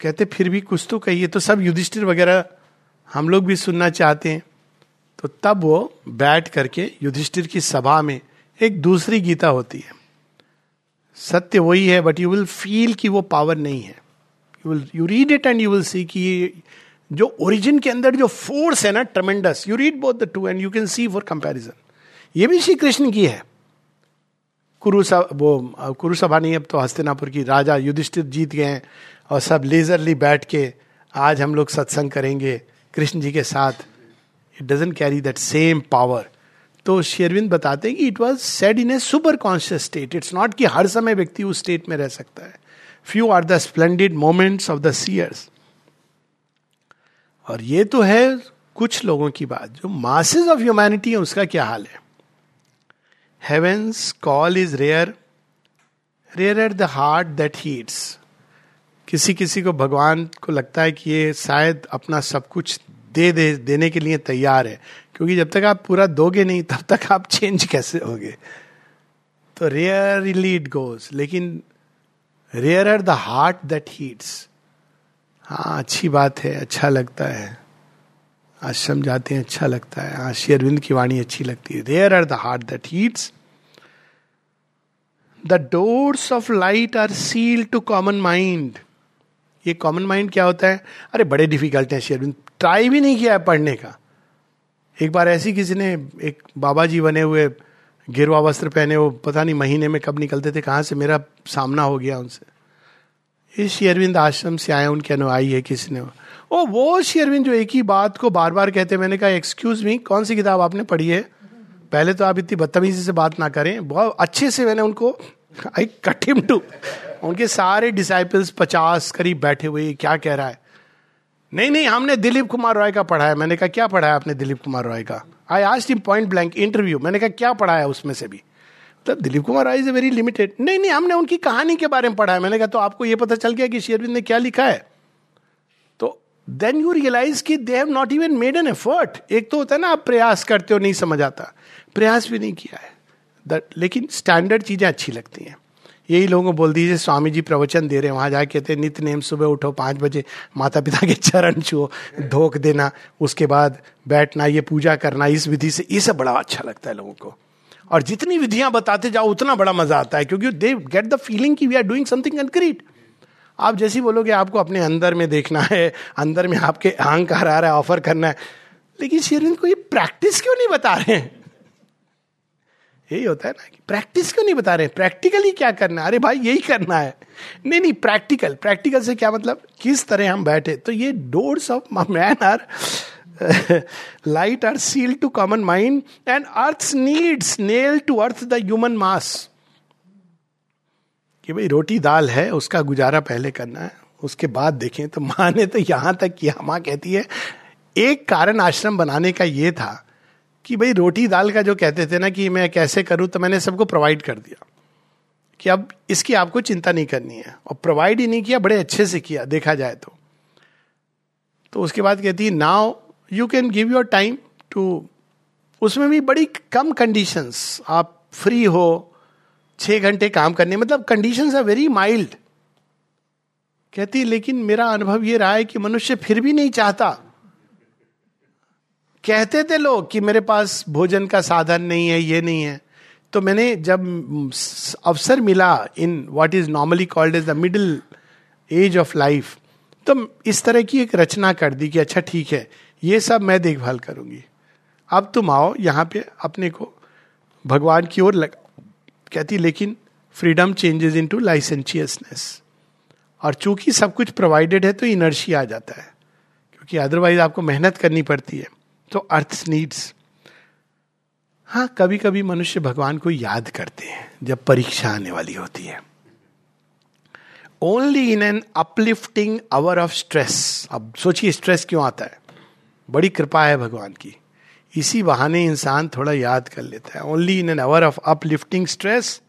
A: कहते, फिर भी कुछ तो कहिए। तो सब युधिष्ठिर वगैरह हम लोग भी सुनना चाहते हैं। तो तब वो बैठ करके युधिष्ठिर की सभा में एक दूसरी गीता होती है। सत्य वही है बट यू विल फील कि वो पावर नहीं है। You will you read it and you will see कि जो ओरिजिन के अंदर जो फोर्स है ना tremendous you read both the two and you can see for comparison ये भी श्री कृष्ण की है। कुरुसा, वो, कुरुसभा नहीं, अब तो हस्तिनापुर की राजा युधिष्ठिर जीत गए और सब लेजरली बैठ के आज हम लोग सत्संग करेंगे कृष्ण जी के साथ। It doesn't carry that same power तो शेरविंद बताते हैं कि it was said in a super conscious state it's not कि हर समय व्यक्ति उस स्टेट में रह सकता है। Few are the splendid moments of the seers और ये तो है कुछ लोगों की बात। जो मासेस ऑफ़ ह्यूमैनिटी है, उसका क्या हाल है? Heaven's call is rare rare the heart that heeds किसी किसी को भगवान को लगता है कि ये शायद अपना सब कुछ दे दे, देने के लिए तैयार है। क्योंकि जब तक आप पूरा दोगे नहीं, तब तक आप चेंज कैसे होगे? तो रेयरली इट गोज लेकिन rare are the heart that heeds हाँ अच्छी बात है अच्छा लगता है। आश्रम जाते हैं अच्छा लगता है। हाँ शेरविंद की वाणी अच्छी लगती है। Rare are the heart that heeds the doors of light are sealed to common mind ये कॉमन माइंड क्या होता है? अरे, बड़े डिफ़िकल्ट हैं, शेरविंद। ट्राई भी नहीं किया है पढ़ने का। एक बार ऐसी किसी ने, एक बाबा जी बने हुए, गिरवा वस्त्र पहने, वो पता नहीं महीने में कब निकलते थे, कहाँ से मेरा सामना हो गया उनसे। इस शेरविंद आश्रम से आए, उनके अनुयायी है किसी ने। ओ, वो शेरविंद जो एक ही बात को बार बार कहते मैंने कहा एक्सक्यूज मी कौन सी किताब आपने पढ़ी है? पहले तो आप इतनी बदतमीजी से बात ना करें। बहुत अच्छे से मैंने उनको आई कट हिम टू उनके सारे डिसाइपल्स पचास करीब बैठे हुए, क्या कह रहा है? नहीं नहीं, हमने दिलीप कुमार रॉय का पढ़ा है। मैंने कहा, क्या पढ़ा है आपने दिलीप कुमार रॉय का? आई आस्ट आज पॉइंट ब्लैंक इंटरव्यू मैंने कहा, क्या पढ़ा है उसमें से भी? मतलब Dilip Kumar Roy is a very limited नहीं नहीं, हमने उनकी कहानी के बारे में पढ़ा है। मैंने कहा तो आपको ये पता चल गया कि शेरविंद ने क्या लिखा है? तो देन यू रियलाइज़ कि they have not even made an effort एक तो होता है ना, आप प्रयास करते हो, नहीं समझ आता। प्रयास भी नहीं किया है। लेकिन स्टैंडर्ड चीज़ें अच्छी लगती हैं। यही लोगों को बोल दीजिए स्वामी जी प्रवचन दे रहे हैं, वहाँ जाके कहते नित्य नेम सुबह उठो, पाँच बजे माता पिता के चरण छुओ, धोख देना, उसके बाद बैठना, ये पूजा करना, इस विधि से, ये सब बड़ा अच्छा लगता है लोगों को। और जितनी विधियाँ बताते जाओ, उतना बड़ा मज़ा आता है, क्योंकि दे गेट द फीलिंग की we are doing something concrete आप जैसी बोलोगे, आपको अपने अंदर में देखना है, अंदर में आपके अहंकार आ रहा है ऑफ़र करना है, लेकिन शेरिंद को ये प्रैक्टिस क्यों नहीं बता रहे हैं? यही होता है ना कि प्रैक्टिस क्यों नहीं बता रहे? प्रैक्टिकली क्या करना है? अरे भाई, यही करना है। नहीं नहीं प्रैक्टिकल प्रैक्टिकल से क्या मतलब? किस तरह हम बैठे? तो ये doors of man are light are sealed to common mind and earth needs nail to earth the human mass कि भाई, रोटी दाल है, उसका गुजारा पहले करना है, उसके बाद देखें। तो माँ ने तो यहाँ तक किया। माँ कहती है, एक कारण आश्रम बनाने का ये था कि भाई रोटी दाल का जो कहते थे ना कि मैं कैसे करूँ तो मैंने सबको प्रोवाइड कर दिया। कि अब इसकी आपको चिंता नहीं करनी है। और प्रोवाइड ही नहीं किया, बड़े अच्छे से किया, देखा जाए तो। तो उसके बाद कहती है now you can give your time to उसमें भी बड़ी कम कंडीशंस आप फ्री हो, छह घंटे काम करने मतलब कंडीशंस आर वेरी माइल्ड कहती, लेकिन मेरा अनुभव ये रहा है कि मनुष्य फिर भी नहीं चाहता। कहते थे लोग कि मेरे पास भोजन का साधन नहीं है, ये नहीं है। तो मैंने जब अवसर मिला in what is normally called as the middle age of life तो इस तरह की एक रचना कर दी कि अच्छा ठीक है, ये सब मैं देखभाल करूँगी। अब तुम आओ यहाँ पे अपने को भगवान की ओर लगा, कहती, लेकिन freedom changes into licentiousness और चूँकि सब कुछ प्रोवाइडेड है तो इनर्शी आ जाता है, क्योंकि अदरवाइज़ आपको मेहनत करनी पड़ती है। तो अर्थ नीड्स हाँ कभी कभी मनुष्य भगवान को याद करते हैं, जब परीक्षा आने वाली होती है। Only in an uplifting hour of stress अब सोचिए स्ट्रेस क्यों आता है? बड़ी कृपा है भगवान की। इसी बहाने इंसान थोड़ा याद कर लेता है। Only in an hour of uplifting stress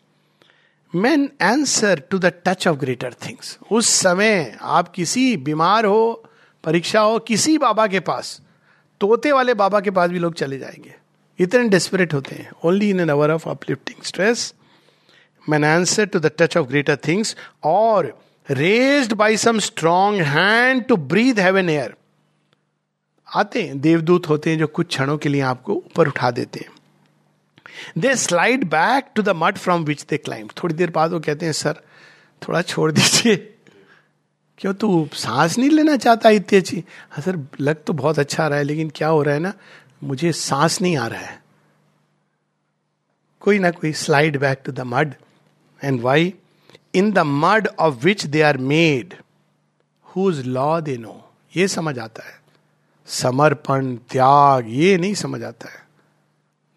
A: man answer to the touch of greater things उस समय आप किसी बीमार हो, परीक्षा हो, किसी बाबा के पास तोते वाले बाबा के पास भी लोग चले जाएँगे। इतने डेस्परेट होते हैं। Only in an hour of uplifting stress man answer to the touch of greater things or raised by some strong hand to breathe heaven air आते हैं, देवदूत होते हैं जो कुछ क्षणों के लिए आपको ऊपर उठा देते हैं। They slide back to the mud from which they climb थोड़ी देर बाद वो कहते हैं, सर, थोड़ा छोड़ दीजिए। क्यों तू सांस नहीं लेना चाहता इतनी अच्छी हाँ सर, लग तो बहुत अच्छा आ रहा है, लेकिन क्या हो रहा है ना, मुझे सांस नहीं आ रहा है। कोई ना कोई slide back to the mud and why in the mud of which they are made whose law they know ये समझ आता है। समर्पण, त्याग, ये नहीं समझ आता है।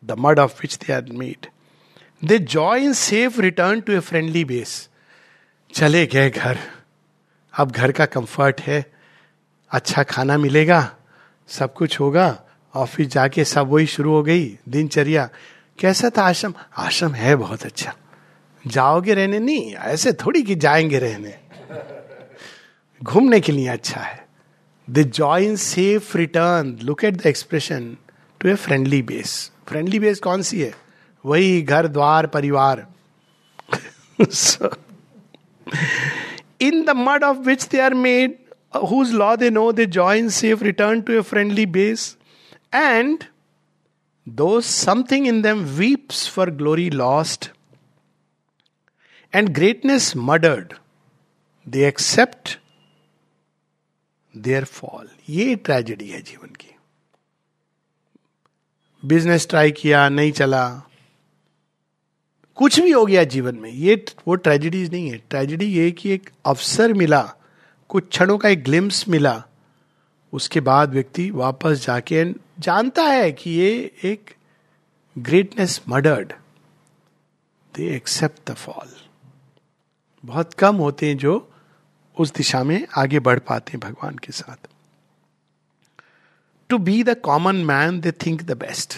A: The mud of which they are made they joy in safe return to a friendly base चले गए घर। अब घर का कंफर्ट है अच्छा खाना मिलेगा, सब कुछ होगा ऑफ़िस जाके सब वही शुरू हो गई, दिनचर्या। कैसा था आश्रम? आश्रम है बहुत अच्छा। जाओगे रहने? नहीं, ऐसे थोड़ी कि जाएँगे रहने। घूमने के लिए अच्छा है। The joy in safe return look at the expression to a friendly base friendly base कौन सी है? वही घर, द्वार, परिवार। (laughs) in the mud of which they are made whose law they know they join safe return to a friendly base and though something in them weeps for glory lost and greatness murdered they accept their fall ये ट्रेजेडी है जीवन की बिजनेस ट्राई किया नहीं चला कुछ भी हो गया जीवन में, ये वो ट्रेजिडीज नहीं है। ट्रेजिडी ये कि एक अवसर मिला, कुछ क्षणों का एक ग्लिम्स मिला, उसके बाद व्यक्ति वापस जाके जानता है कि ये एक greatness murdered they accept the fall बहुत कम होते हैं जो उस दिशा में आगे बढ़ पाते हैं भगवान के साथ। To be the common man they think the best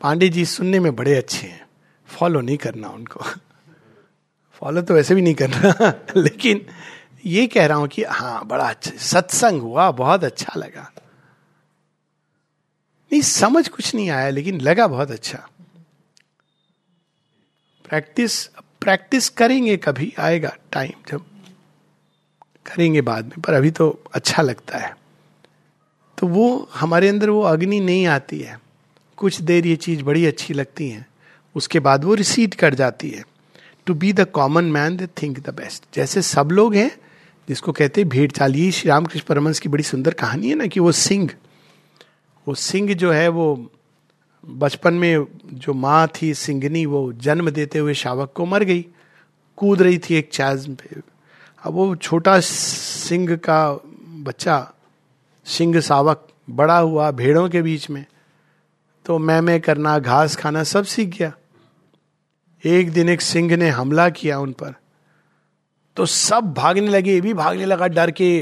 A: Pandey ji सुनने में बड़े अच्छे हैं। फॉलो नहीं करना उनको। फॉलो तो वैसे भी नहीं करना। (laughs) लेकिन ये कह रहा हूँ कि हाँ बड़ा अच्छा सत्संग हुआ, बहुत अच्छा लगा। नहीं, समझ कुछ नहीं आया, लेकिन लगा बहुत अच्छा। प्रैक्टिस प्रैक्टिस करेंगे कभी, आएगा टाइम जब करेंगे बाद में, पर अभी तो अच्छा लगता है। तो वो, हमारे अंदर वो अग्नि नहीं आती है। कुछ देर ये चीज़ बड़ी अच्छी लगती है। उसके बाद वो रिसीड कर जाती है. To be the common man they think the best जैसे सब लोग हैं, जिसको कहते हैं भेड़ चाल श्री रामकृष्ण परमंस की बड़ी सुंदर कहानी है ना कि वो सिंह वो सिंह जो है, वो बचपन में जो माँ थी सिंगनी वो जन्म देते हुए शावक को मर गई. कूद रही थी एक चाज पे. अब वो छोटा सिंह का बच्चा, सिंह सावक, बड़ा हुआ, भेड़ों के बीच में. तो मैं मैं करना, घास खाना सब सीख गया. एक दिन एक सिंह ने हमला किया उन पर। तो सब भागने लगे, ये भी भागने लगा डर के।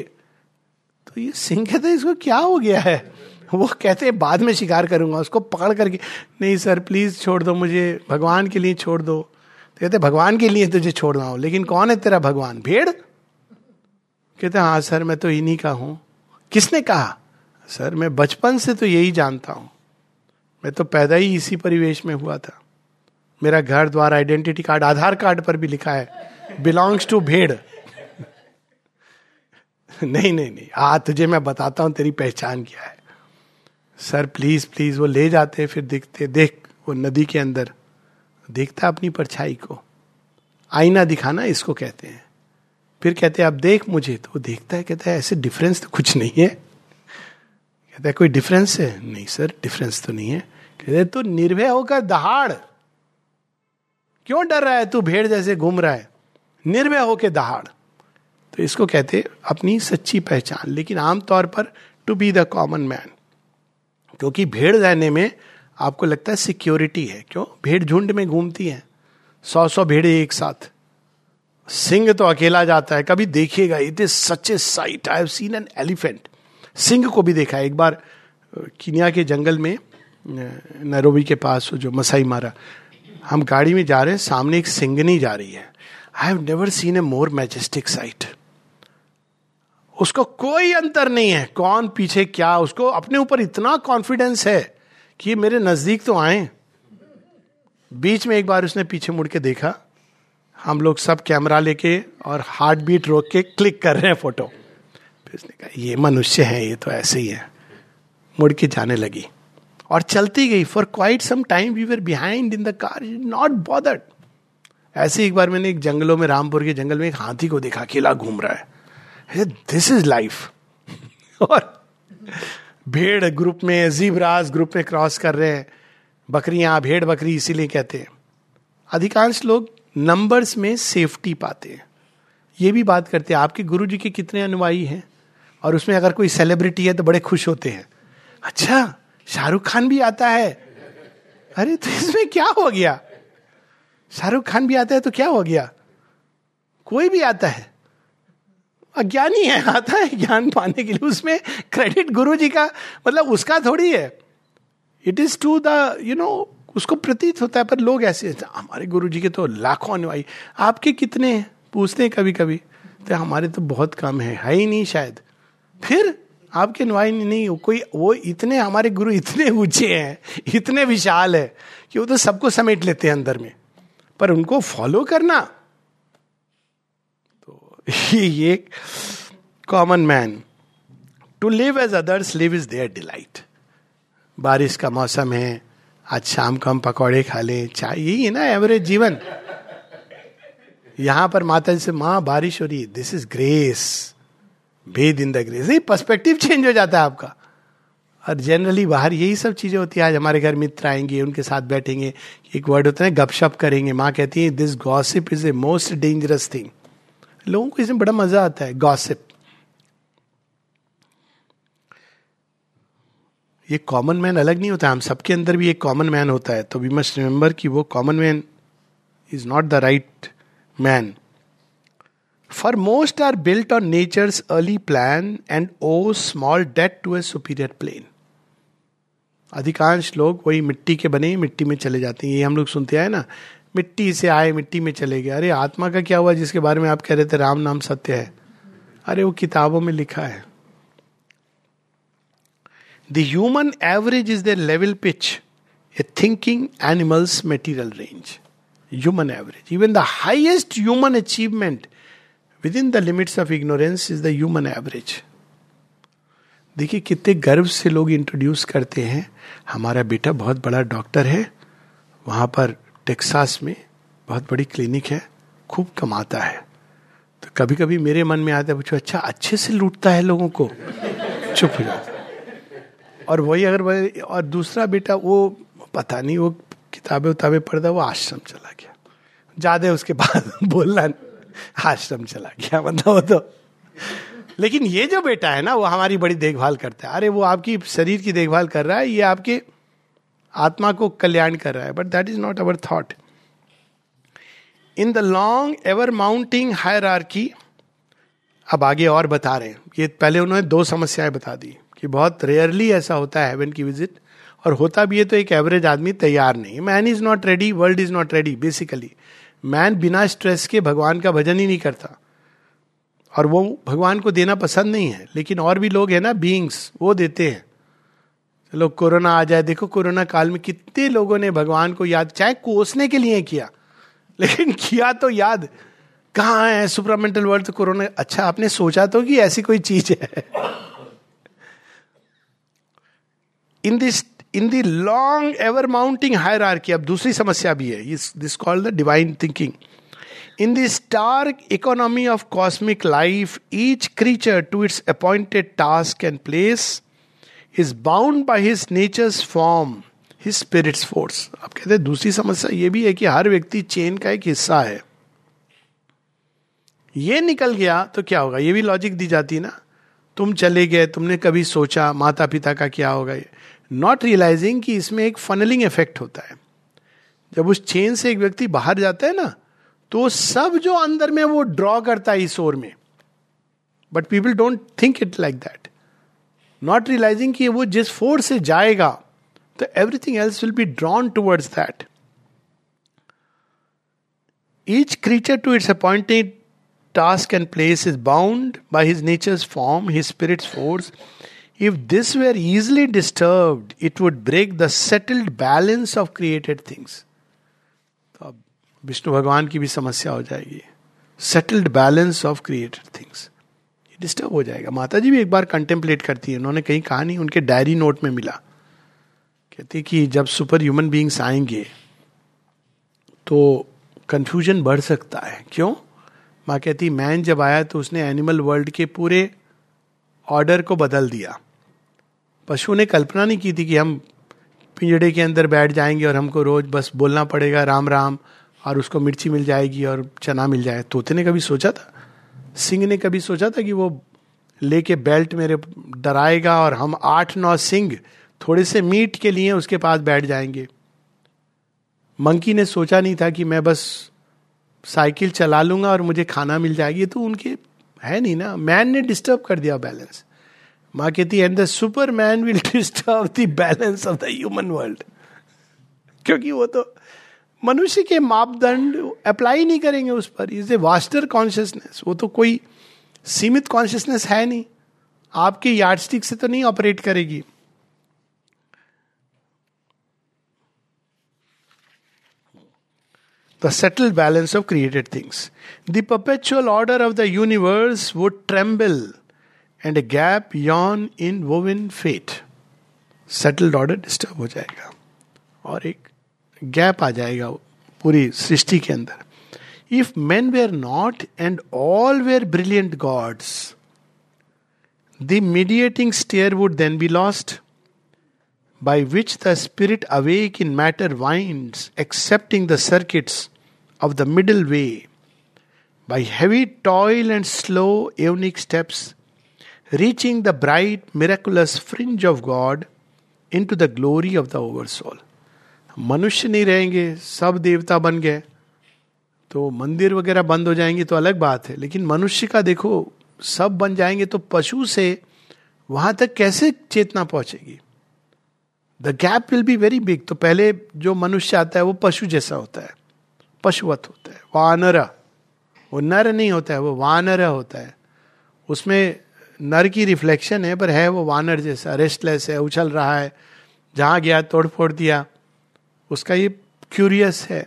A: तो ये सिंह कहते इसको क्या हो गया है? वो कहते हैं, बाद में शिकार करूँगा, उसको पकड़ करके। नहीं सर प्लीज़ छोड़ दो मुझे, भगवान के लिए छोड़ दो। तो कहते भगवान के लिए तुझे छोड़ रहा हूँ, लेकिन कौन है तेरा भगवान? भेड़? कहते हाँ सर, मैं तो इन्हीं का हूँ। किसने कहा? सर, मैं बचपन से तो यही जानता हूँ। मैं तो पैदा ही इसी परिवेश में हुआ था। मेरा घर द्वार आइडेंटिटी कार्ड आधार कार्ड पर भी लिखा है। बिलोंग्स टू भेड़। नहीं नहीं नहीं। आ तुझे मैं बताता हूँ, तेरी पहचान क्या है। सर प्लीज़ प्लीज़ वो ले जाते, फिर दिखते, देख, वो नदी के अंदर। देखता अपनी परछाई को। आईना दिखाना इसको कहते हैं। फिर कहते हैं अब देख मुझे। तो वो देखता है, कहता है, ऐसे डिफरेंस तो कुछ नहीं है। कहता है, कोई डिफरेंस है? नहीं सर डिफरेंस तो नहीं है। कहते तू निर्भय होकर दहाड़। क्यों डर रहा है? तू भेड़ जैसे घूम रहा है। निर्भय होकर दहाड़। तो इसको कहते अपनी सच्ची पहचान। लेकिन आमतौर पर to be the common man क्योंकि भेड़ रहने में आपको लगता है सिक्योरिटी है। क्यों? भेड़ झुंड में घूमती है। सौ सौ भेड़े एक साथ। सिंह तो अकेला जाता है। कभी देखिएगा it is such a sight I have seen an elephant Singh को भी देखा है। एक बार किनिया के जंगल में नैरोबी के पास जो मसाई मारा। हम गाड़ी में जा रहे हैं, सामने एक सिंगनी जा रही है। I have never seen a more majestic sight उसको कोई अंतर नहीं है। कौन पीछे क्या, उसको अपने ऊपर इतना कॉन्फिडेंस है कि मेरे नज़दीक तो आए। बीच में एक बार उसने पीछे मुड़ के देखा। हम लोग सब कैमरा लेके और हार्ट बीट रोक के क्लिक कर रहे हैं फ़ोटो फिर उसने कहा, ये मनुष्य है, ये तो ऐसे ही है। मुड़ के जाने लगी। और चलती गई। For quite some time we were behind in the car not bothered ऐसे एक बार मैंने एक जंगलों में, रामपुर के जंगल में एक हाथी को देखा, अकेला घूम रहा है। दिस इज़ लाइफ और भेड़ ग्रुप में जीवराज ग्रुप में क्रॉस कर रहे हैं। बकरियाँ, भेड़ बकरी इसीलिए कहते हैं। अधिकांश लोग नंबर्स में सेफ्टी पाते हैं। ये भी बात करते हैं, आपके गुरु जी के कितने अनुयायी हैं? और उसमें अगर कोई सेलिब्रिटी है तो बड़े खुश होते हैं। अच्छा शाहरुख खान भी आता है। अरे तो इसमें क्या हो गया? शाहरुख खान भी आता है तो क्या हो गया? कोई भी आता है। अज्ञानी है, आता है ज्ञान पाने के लिए। उसमें क्रेडिट गुरु जी का मतलब उसका थोड़ी है। It is to the you know उसको प्रतीत होता है, पर लोग ऐसे हमारे गुरु जी के तो लाखों अनुयायी। आपके कितने पूछते हैं कभी कभी तो हमारे तो बहुत कम है है ही नहीं शायद। फिर आपके अनुयायी नहीं, कोई, वो इतने हमारे गुरु इतने ऊँचे हैं, इतने विशाल है, कि वो तो सबको समेट लेते हैं अंदर में। पर उनको फॉलो करना तो (laughs) ये common man to live as others live is their delight बारिश का मौसम है, आज शाम को हम पकौड़े खा ले, चाय, यही है ना एवरेज जीवन। यहाँ पर माता जी से, माँ, बारिश हो रही दिस इज़ ग्रेस भेद इन द पर्सपेक्टिव चेंज हो जाता है आपका। और जनरली बाहर यही सब चीज़ें होती है। आज हमारे घर मित्र आएँगे, उनके साथ बैठेंगे, एक वर्ड होता है गपशप करेंगे। माँ कहती है this gossip is a most dangerous thing लोगों को इसमें बड़ा मज़ा आता है गॉसिप ये कॉमन मैन अलग नहीं होता हम सबके अंदर भी एक कॉमन मैन होता है। तो वी मस्ट रिमेंबर कि वो common man is not the right man for most are built on nature's early plan and owe small debt to a superior plane अधिकांश लोग वही मिट्टी के बने, मिट्टी में चले जाते हैं। ये हम लोग सुनते आए ना, मिट्टी से आए, मिट्टी में चले गए। अरे, आत्मा का क्या हुआ जिसके बारे में आप कह रहे थे, राम नाम सत्य है? अरे, वो किताबों में लिखा है। The human average is the level pitch a thinking animal's material range human average even the highest human achievement within the limits of ignorance is the human average देखिए, कितने गर्व से लोग इंट्रोड्यूस करते हैं, हमारा बेटा बहुत बड़ा डॉक्टर है, वहाँ पर टेक्सास में बहुत बड़ी क्लिनिक है, खूब कमाता है। तो कभी कभी मेरे मन में आता है, पूछो अच्छा अच्छे से लूटता है लोगों को? चुप हो जाता और वही अगर वही, और दूसरा बेटा, वो पता नहीं, वो किताबें उताबें पढ़ता, वो आश्रम चला गया। ज़्यादा उसके बाद (laughs) बोलना आश्रम चला गया वो तो। लेकिन ये जो बेटा है ना, वो हमारी बड़ी देखभाल करता है। अरे, वो आपकी शरीर की देखभाल कर रहा है, ये आपके आत्मा को कल्याण कर रहा है। But that is not our thought in the long ever mounting higher अब आगे और बता रहे हैं। ये पहले उन्होंने दो समस्याएँ बता दी कि बहुत रेयरली ऐसा होता है हेवन की विज़िट और होता भी है तो एक एवरेज आदमी तैयार नहीं man is not ready world is not ready basically man बिना स्ट्रेस के भगवान का भजन ही नहीं करता। और वो भगवान को देना पसंद नहीं है, लेकिन और भी लोग हैं ना बींग्स वो देते हैं। चलो, कोरोना आ जाए, देखो कोरोना काल में कितने लोगों ने भगवान को याद, चाहे कोसने के लिए किया, लेकिन किया तो याद। कहाँ है सुपरामेंटल वर्ल्ड तो कोरोना? अच्छा आपने सोचा तो कि ऐसी कोई चीज़ है। In this in the long ever mounting hierarchy अब दूसरी समस्या भी है this called the divine thinking in the star economy of cosmic life each creature to its appointed task and place is bound by his nature's form his spirit's force आप कहते हैं, दूसरी समस्या ये भी है कि हर व्यक्ति चेन का एक हिस्सा है। ये निकल गया तो क्या होगा? ये भी लॉजिक दी जाती है ना? तुम चले गए, तुमने कभी सोचा माता पिता का क्या होगा ये? नॉट रियलाइजिंग कि इसमें एक फनलिंग इफ़ेक्ट होता है। जब उस चेन से एक व्यक्ति बाहर जाता है ना तो सब जो अंदर में वो ड्रॉ करता है इस ओर में। But people don't think it like that not realizing कि वो जिस फोर्स से जाएगा तो everything else will be drawn towards that each creature to its appointed task and place is bound by his nature's form his spirit's force. If this were easily disturbed, it would break the settled balance of created things. तो अब विष्णु भगवान की भी समस्या हो जाएगी। Settled balance of created things disturb हो जाएगा। माता जी भी एक बार कंटेम्पलेट करती है। उन्होंने कहीं कहा नहीं उनके डायरी नोट में मिला। कहती कि जब सुपर ह्यूमन बींग्स आएँगे तो कंफ्यूजन बढ़ सकता है। क्यों? माँ कहती मैन जब आया तो उसने एनिमल वर्ल्ड के पूरे ऑर्डर को बदल दिया। पशु ने कल्पना नहीं की थी कि हम पिंजड़े के अंदर बैठ जाएँगे और हमको रोज बस बोलना पड़ेगा, राम राम, और उसको मिर्ची मिल जाएगी और चना मिल जाए। तोते ने कभी सोचा था? सिंह ने कभी सोचा था कि वो लेके बेल्ट मेरे डराएगा और हम आठ नौ सिंह थोड़े से मीट के लिए उसके पास बैठ जाएँगे? मंकी ने सोचा नहीं था कि मैं बस साइकिल चला लूँगा और मुझे खाना मिल जाएगी। तो उनके है नहीं ना? मैन ने डिस्टर्ब कर दिया बैलेंस। माँ कहती and the super man will disturb the balance of the human world क्योंकि वो तो मनुष्य के मापदंड अप्लाई नहीं करेंगे उस पर. इज़ ए वास्टर कॉन्शियसनेस वो तो कोई सीमित कॉन्शियसनेस है नहीं. आपके यार्ड स्टिक से तो नहीं ऑपरेट करेगी. The settled balance of created things The perpetual order of the universe would tremble. and a gap yawn in woven fate. Settled order disturb हो जाएगा और एक गैप आ जाएगा पूरी सृष्टि के अंदर if men were not and all were brilliant gods the mediating stair would then be lost by which the spirit awake in matter winds, accepting the circuits of the middle way, by heavy toil and slow eonic steps, reaching the bright, miraculous fringe of God into the glory of the oversoul. मनुष्य नहीं रहेंगे, सब देवता बन गए। तो मंदिर वगैरह बंद हो जाएँगे तो अलग बात है, लेकिन मनुष्य का देखो, सब बन जाएँगे तो पशु से वहाँ तक कैसे चेतना पहुंचेगी? The gap will be very big तो पहले जो मनुष्य आता है वो पशु जैसा होता है, पशुवत होता है, वानर। वो नर नहीं होता है, वो वानर होता है। उसमें नर की रिफ्लेक्शन है, पर है वो वानर जैसा रेस्टलेस है, उछल रहा है, जहाँ गया, तोड़ फोड़ दिया, उसका ये क्यूरियस है।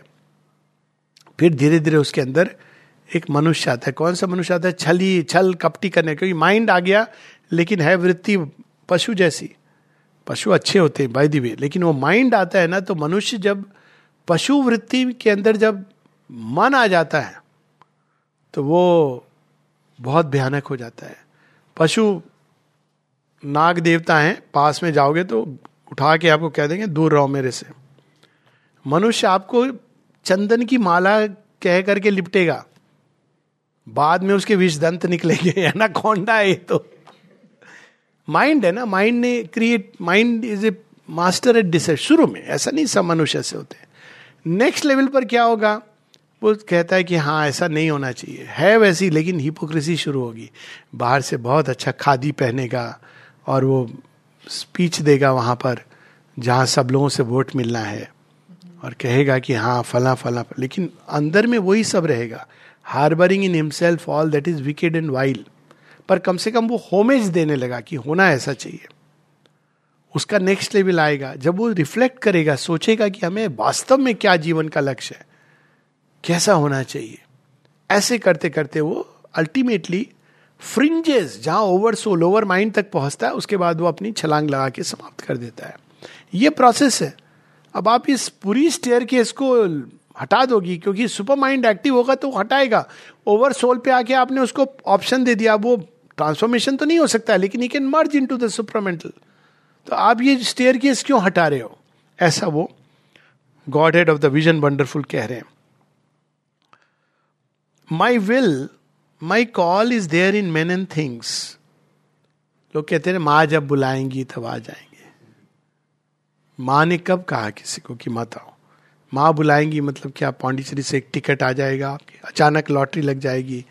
A: फिर धीरे धीरे उसके अंदर एक मनुष्य आता है। कौन सा मनुष्य आता है? छली, छल, कपटी करने क्योंकि माइंड आ गया, लेकिन है वृत्ति, पशु जैसी। पशु अच्छे होते हैं बाय दी वे लेकिन वो माइंड आता है ना तो मनुष्य जब पशु वृत्ति के अंदर जब मन आ जाता है तो वो बहुत भयानक हो जाता है। पशु नाग देवता हैं, पास में जाओगे तो उठा के आपको कह देंगे, दूर रहो मेरे से। मनुष्य आपको चंदन की माला कह करके लिपटेगा। बाद में उसके विष दंत निकलेंगे है ना कौंडा है तो। माइंड है ना माइंड ने create mind is a master at this शुरू में ऐसा नहीं सब मनुष्य से होते नेक्स्ट लेवल पर क्या होगा? वो कहता है कि हाँ ऐसा नहीं होना चाहिए। है वैसी, लेकिन हिपोक्रेसी शुरू होगी। बाहर से बहुत अच्छा खादी पहनेगा और वो स्पीच देगा वहाँ पर, जहाँ सब लोगों से वोट मिलना है। और कहेगा कि हाँ फला फला। लेकिन अंदर में वही सब रहेगा। Harbouring in himself all that is wicked and wild पर कम से कम वो होमेज देने लगा कि होना ऐसा चाहिए। उसका नेक्स्ट लेवल आएगा। जब वो रिफ्लेक्ट करेगा, सोचेगा कि हमें वास्तव में क्या जीवन का लक्ष्य है। कैसा होना चाहिए? ऐसे करते करते वो अल्टीमेटली फ्रिंजेस जहाँ ओवर सोल ओवर माइंड तक पहुँचता है, उसके बाद वो अपनी छलांग लगा के समाप्त कर देता है। ये प्रोसेस है। अब आप इस पूरी स्टेयर के इसको हटा दोगी, क्योंकि सुपर माइंड एक्टिव होगा तो हटाएगा। ओवर सोल पे आके आपने उसको ऑप्शन दे दिया वो ट्रांसफॉर्मेशन तो नहीं हो सकता, लेकिन you can merge into the supermental तो आप ये स्टेयर केस क्यों हटा रहे हो? ऐसा वो god head of the vision wonderful कह रहे हैं। My will my call is there in man and things लोग कहते हैं, माँ जब बुलाएँगी, तब आ जाएँगे. माँ ने कब कहा किसी को कि मत आओ माँ बुलाएँगी मतलब क्या, पौंडीचेरी से एक टिकट आ जाएगा आपकी अचानक लॉटरी लग जाएगी,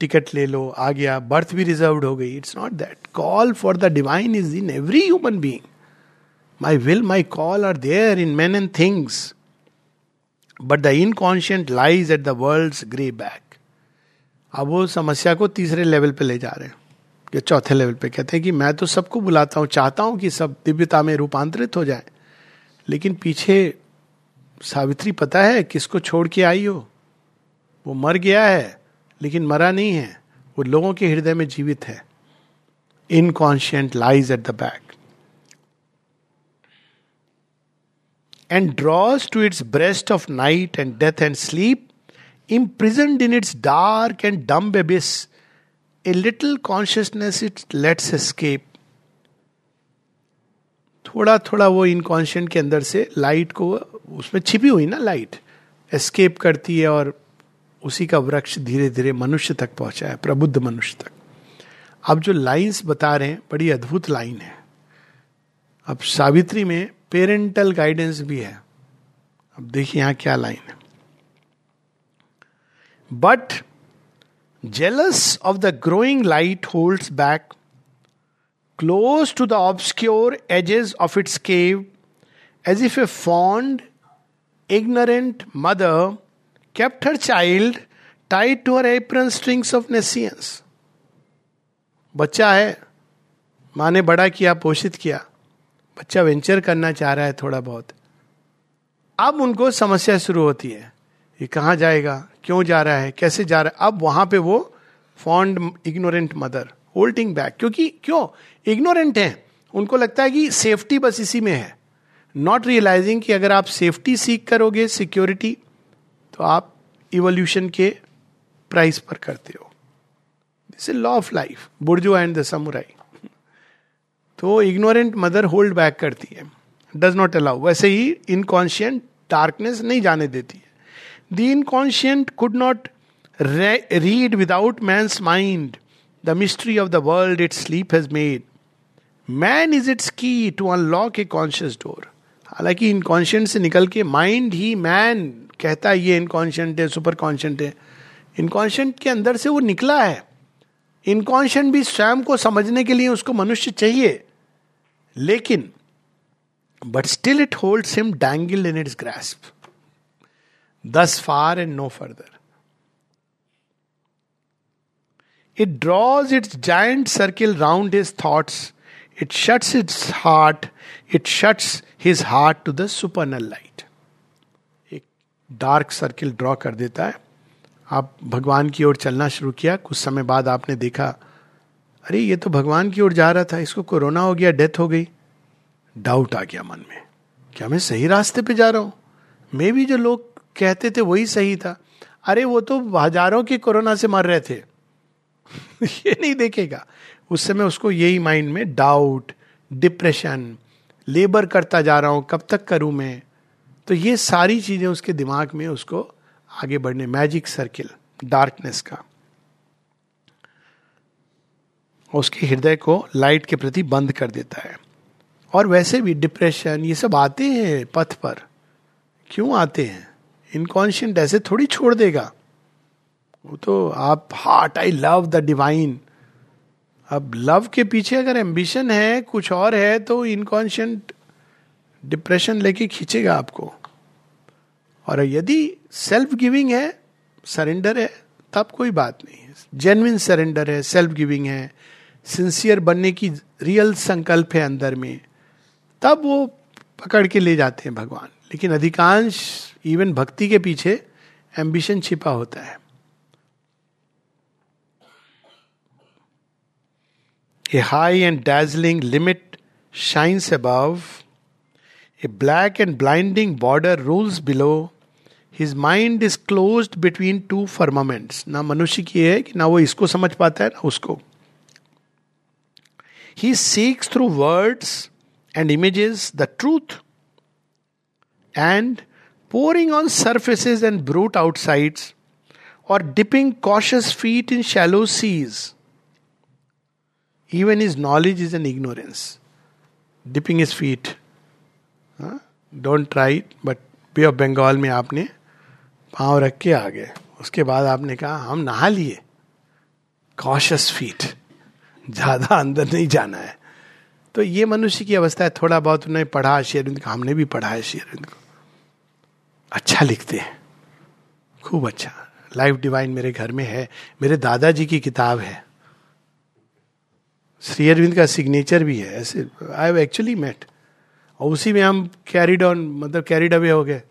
A: टिकट ले लो, आ गया, बर्थ भी रिज़र्व हो गई. It's not that call for the divine is in every human being my will my call are there in man and things but the inconscient lies at the world grey back अब वो समस्या को तीसरे लेवल पे ले जा रहे हैं, या चौथे लेवल पे। कहते हैं कि मैं तो सबको बुलाता हूँ, चाहता हूँ कि सब दिव्यता में रूपांतरित हो जाए, लेकिन पीछे सावित्री पता है किसको छोड़ के आई हो? वो मर गया है, लेकिन मरा नहीं है। वो लोगों के हृदय में जीवित है। Inconscient lies at the back and draws to its breast of night and death and sleep imprisoned in its dark and dumb abyss, a little consciousness it lets escape. थोड़ा थोड़ा वो इनकॉन्शियंट के अंदर से लाइट को उसमें छिपी हुई ना लाइट एस्केप करती है और उसी का वृक्ष धीरे धीरे मनुष्य तक पहुँचा है प्रबुद्ध मनुष्य तक। अब जो लाइंस बता रहे हैं बड़ी अद्भुत लाइन है। अब सावित्री में पेरेंटल गाइडेंस भी है। अब देखिए यहाँ क्या लाइन है। But jealous of the growing light holds back close to the obscure edges of its cave as if a fond ignorant mother kept her child tied to her apron strings of nescience. बच्चा है, माँ ने बड़ा किया, पोषित किया। बच्चा वेंचर करना चाह रहा है थोड़ा बहुत। अब उनको समस्या शुरू होती है। ये कहाँ जाएगा? क्यों जा रहा है? कैसे जा रहा है? अब वहाँ पे वो fond ignorant mother holding back क्योंकि क्यों? इग्नोरेंट है। उनको लगता है कि सेफ्टी बस इसी में है। नॉट रियलाइजिंग कि अगर आप सेफ्टी सीख करोगे सिक्योरिटी तो आप इवोल्यूशन के प्राइस पर करते हो। This is law of life bourgeois and the samurai तो इग्नोरेंट मदर होल्ड बैक करती है। डज नॉट अलाउ वैसे ही इनकॉन्शियंट डार्कनेस नहीं जाने देती। The inconscient could not read without man's mind the mystery of the world it sleep has made man is its key to unlock a conscious door हालाँकि इनकॉन्शियंट से निकल के माइंड ही मैन कहता है, ये इनकॉन्शियंट है सुपर कॉन्शियंट है. इनकॉन्शियंट के अंदर से वो निकला है। इनकॉन्शियंट भी स्वयं को समझने के लिए उसको मनुष्य चाहिए। लेकिन but still it hold him dangle in its grasp thus far and no further it draws its giant circle round his thoughts it shuts its heart it shuts his heart to the supernal light एक डार्क सर्किल ड्रॉ कर देता है। आप भगवान की ओर चलना शुरू किया। कुछ समय बाद आपने देखा, अरे, ये तो भगवान की ओर जा रहा था। इसको कोरोना हो गया, डेथ हो गई। डाउट आ गया मन में। क्या मैं सही रास्ते पे जा रहा हूँ? मैं भी जो लोग कहते थे वही सही था। अरे वो तो हज़ारों के कोरोना से मर रहे थे। (laughs) ये नहीं देखेगा। उस समय उसको यही माइंड में डाउट डिप्रेशन लेबर करता जा रहा हूँ, कब तक करूँ मैं? तो ये सारी चीज़ें उसके दिमाग में उसको आगे बढ़ने मैजिक सर्किल डार्कनेस का। उसके हृदय को लाइट के प्रति बंद कर देता है। और वैसे भी डिप्रेशन ये सब आते हैं पथ पर। क्यों आते हैं? इनकॉन्शियंट ऐसे थोड़ी छोड़ देगा। वो तो आप heart I love the divine अब लव के पीछे अगर एम्बिशन है, कुछ और है तो इनकॉन्शियंट डिप्रेशन लेके खींचेगा आपको। और यदि सेल्फ गिविंग है सरेंडर है, तब कोई बात नहीं है। जेनविन सरेंडर है सेल्फ गिविंग है सिंसियर बनने की रियल संकल्प है अंदर में, तब वो पकड़ के ले जाते हैं भगवान। लेकिन अधिकांश इवन भक्ति के पीछे एम्बिशन छिपा होता है। A high and dazzling limit shines above a black and blinding border rules below his mind is close between two firmaments ना मनुष्य की है कि ना वो इसको समझ पाता है, ना उसको। He seeks through words and images the truth and pouring on surfaces and brute outsides or dipping cautious feet in shallow seas. Even his knowledge is an ignorance. Dipping his feet don't try but Bay of Bengal में आपने पाँव रख के आ गए उसके बाद आपने कहा हम नहा लिए कॉशस फीट ज़्यादा अंदर नहीं जाना है तो ये मनुष्य की अवस्था है थोड़ा बहुत उन्होंने पढ़ा शेरविंद को हमने भी पढ़ा है शेरविंद को अच्छा लिखते हैं। खूब अच्छा। लाइफ डिवाइन मेरे घर में है। मेरे दादाजी की किताब है। श्री अरविंद का सिग्नेचर भी है। ऐसे आई हैव एक्चुअली मेट और उसी में हम कैरिड ऑन मतलब कैरिड अवे हो गए।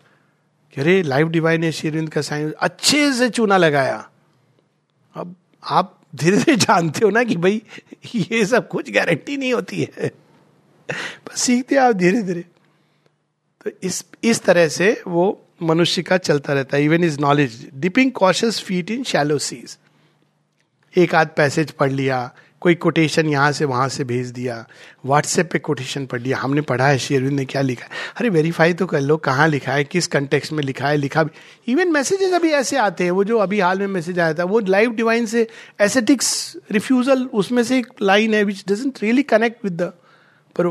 A: अरे लाइफ डिवाइन है श्री अरविंद का साइन अच्छे से चूना लगाया। अब आप धीरे धीरे जानते हो ना कि भाई, ये सब कुछ गारंटी नहीं होती है। बस सीखते आप धीरे धीरे तो इस इस तरह से वो मनुष्य का चलता रहता है even is knowledge dipping cautious feet in shallow seas एक आध पैसेज पढ़ लिया, कोई कोटेशन यहाँ से, वहाँ से भेज दिया व्हाट्सएप पे कोटेशन पढ़ लिया, हमने पढ़ा है, शेरविंद ने क्या लिखा है? अरे वेरीफाई तो कर लो, कहाँ लिखा है, किस कंटेक्स में लिखा है, लिखा भी। इवन मैसेजेस अभी ऐसे आते हैं, वो जो अभी हाल में मैसेज आया था, वो लाइव डिवाइन से एसेटिक्स रिफ्यूजल उसमें से एक लाइन है which doesn't really connect with the पर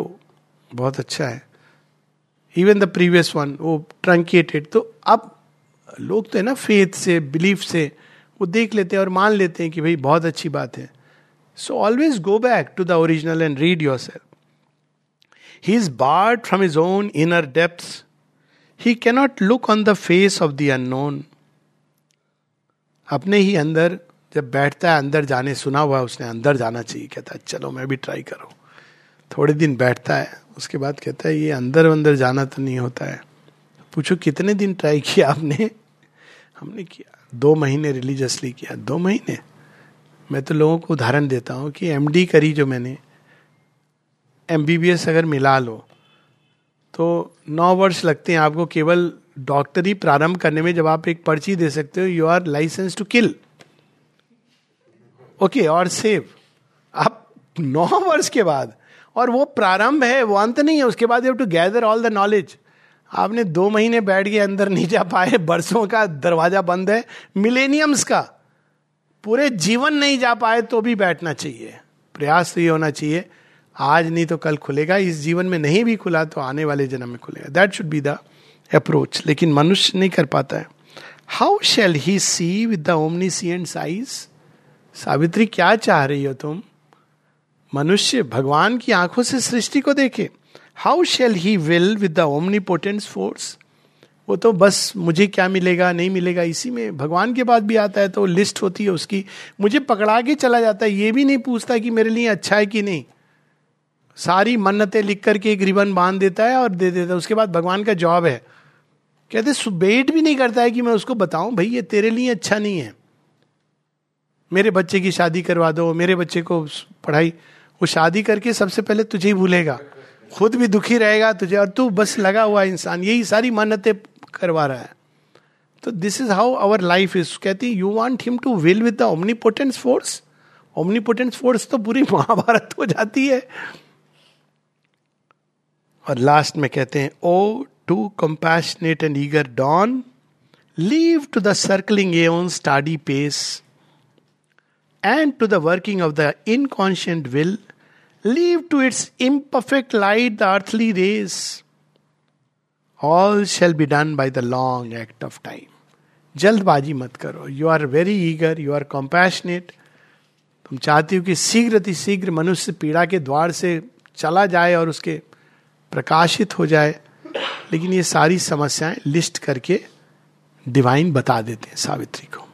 A: बहुत अच्छा है। इवन द प्रीवियस वन वो ट्रंकेटेड तो अब लोग तो है ना फेथ से बिलीफ से, वो देख लेते हैं और मान लेते हैं कि भाई बहुत अच्छी बात है। So always go back to the original and read yourself he is barred from his own inner depth he cannot look on the face of the unknown अपने ही अंदर, जब बैठता है, अंदर जाने, सुना हुआ है, उसने अंदर जाना चाहिए, कहता है, चलो, मैं भी ट्राई करूँ। थोड़े दिन बैठता है। उसके बाद कहता है, ये अंदर अंदर जाना तो नहीं होता है। पूछो, कितने दिन ट्राई किया आपने? हमने किया, दो महीने रिलीजियसली किया। दो महीने? मैं तो लोगों को उदाहरण देता हूँ कि एमडी करी जो मैंने। एमबीबीएस अगर मिला लो तो नौ वर्ष लगते हैं आपको केवल डॉक्टरी प्रारंभ करने में। जब आप एक पर्ची दे सकते हो you are licence to kill okay और सेव आप नौ वर्ष के बाद और वो प्रारंभ है, वो अंत नहीं है, उसके बाद you to gather all the knowledge आपने दो महीने बैठ के अंदर नहीं जा पाए, बरसों का दरवाज़ा बंद है मिलेनियम्स का। पूरे जीवन नहीं जा पाए तो भी बैठना चाहिए, प्रयास तो ये होना चाहिए, आज नहीं तो कल खुलेगा, इस जीवन में नहीं भी खुला तो आने वाले जन्म में खुलेगा। That should be the approach लेकिन मनुष्य नहीं कर पाता है। How shall he see with the omniscient size Savitri, क्या चाह रही हो तुम? मनुष्य भगवान की आँखों से सृष्टि को देखे how shall he will with the omnipotence force वो तो बस मुझे क्या मिलेगा, नहीं मिलेगा, इसी में भगवान के बाद भी आता है तो लिस्ट होती है उसकी। मुझे पकड़ा के चला जाता है, ये भी नहीं पूछता कि मेरे लिए अच्छा है कि नहीं। सारी मन्नतें लिख करके एक रिबन बाँध देता है और दे देता है, उसके बाद भगवान का जॉब है। कहते वेट भी नहीं करता है कि मैं उसको बताऊँ, भाई, ये तेरे लिए अच्छा नहीं है। मेरे बच्चे की शादी करवा दो, मेरे बच्चे को पढ़ाई वो शादी करके सबसे पहले तुझे ही भूलेगा। खुद भी दुखी रहेगा तुझे और तू बस लगा हुआ इंसान, यही सारी मान्यतें करवा रहा है। तो this is how our life is कहती you want him to will with the omnipotence force omnipotence force तो पूरी (laughs) महाभारत हो जाती है। और लास्ट में कहते हैं O too compassionate and eager dawn leave to the circling and steady pace and to the working of the inconscient will leave to its imperfect light the earthly race all shall be done by the long act of time जल्दबाजी मत करो। You are very eager you are compassionate तुम चाहती हो कि शीघ्र शीघ्र मनुष्य पीड़ा के द्वार से चला जाए और उसके प्रकाशित हो जाए। लेकिन ये सारी समस्याएँ लिस्ट करके डिवाइन बता देते हैं सावित्री को।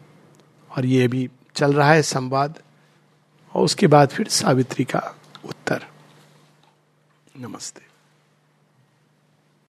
A: और ये भी चल रहा है संवाद और उसके बाद फिर सावित्री का उत्तर। नमस्ते।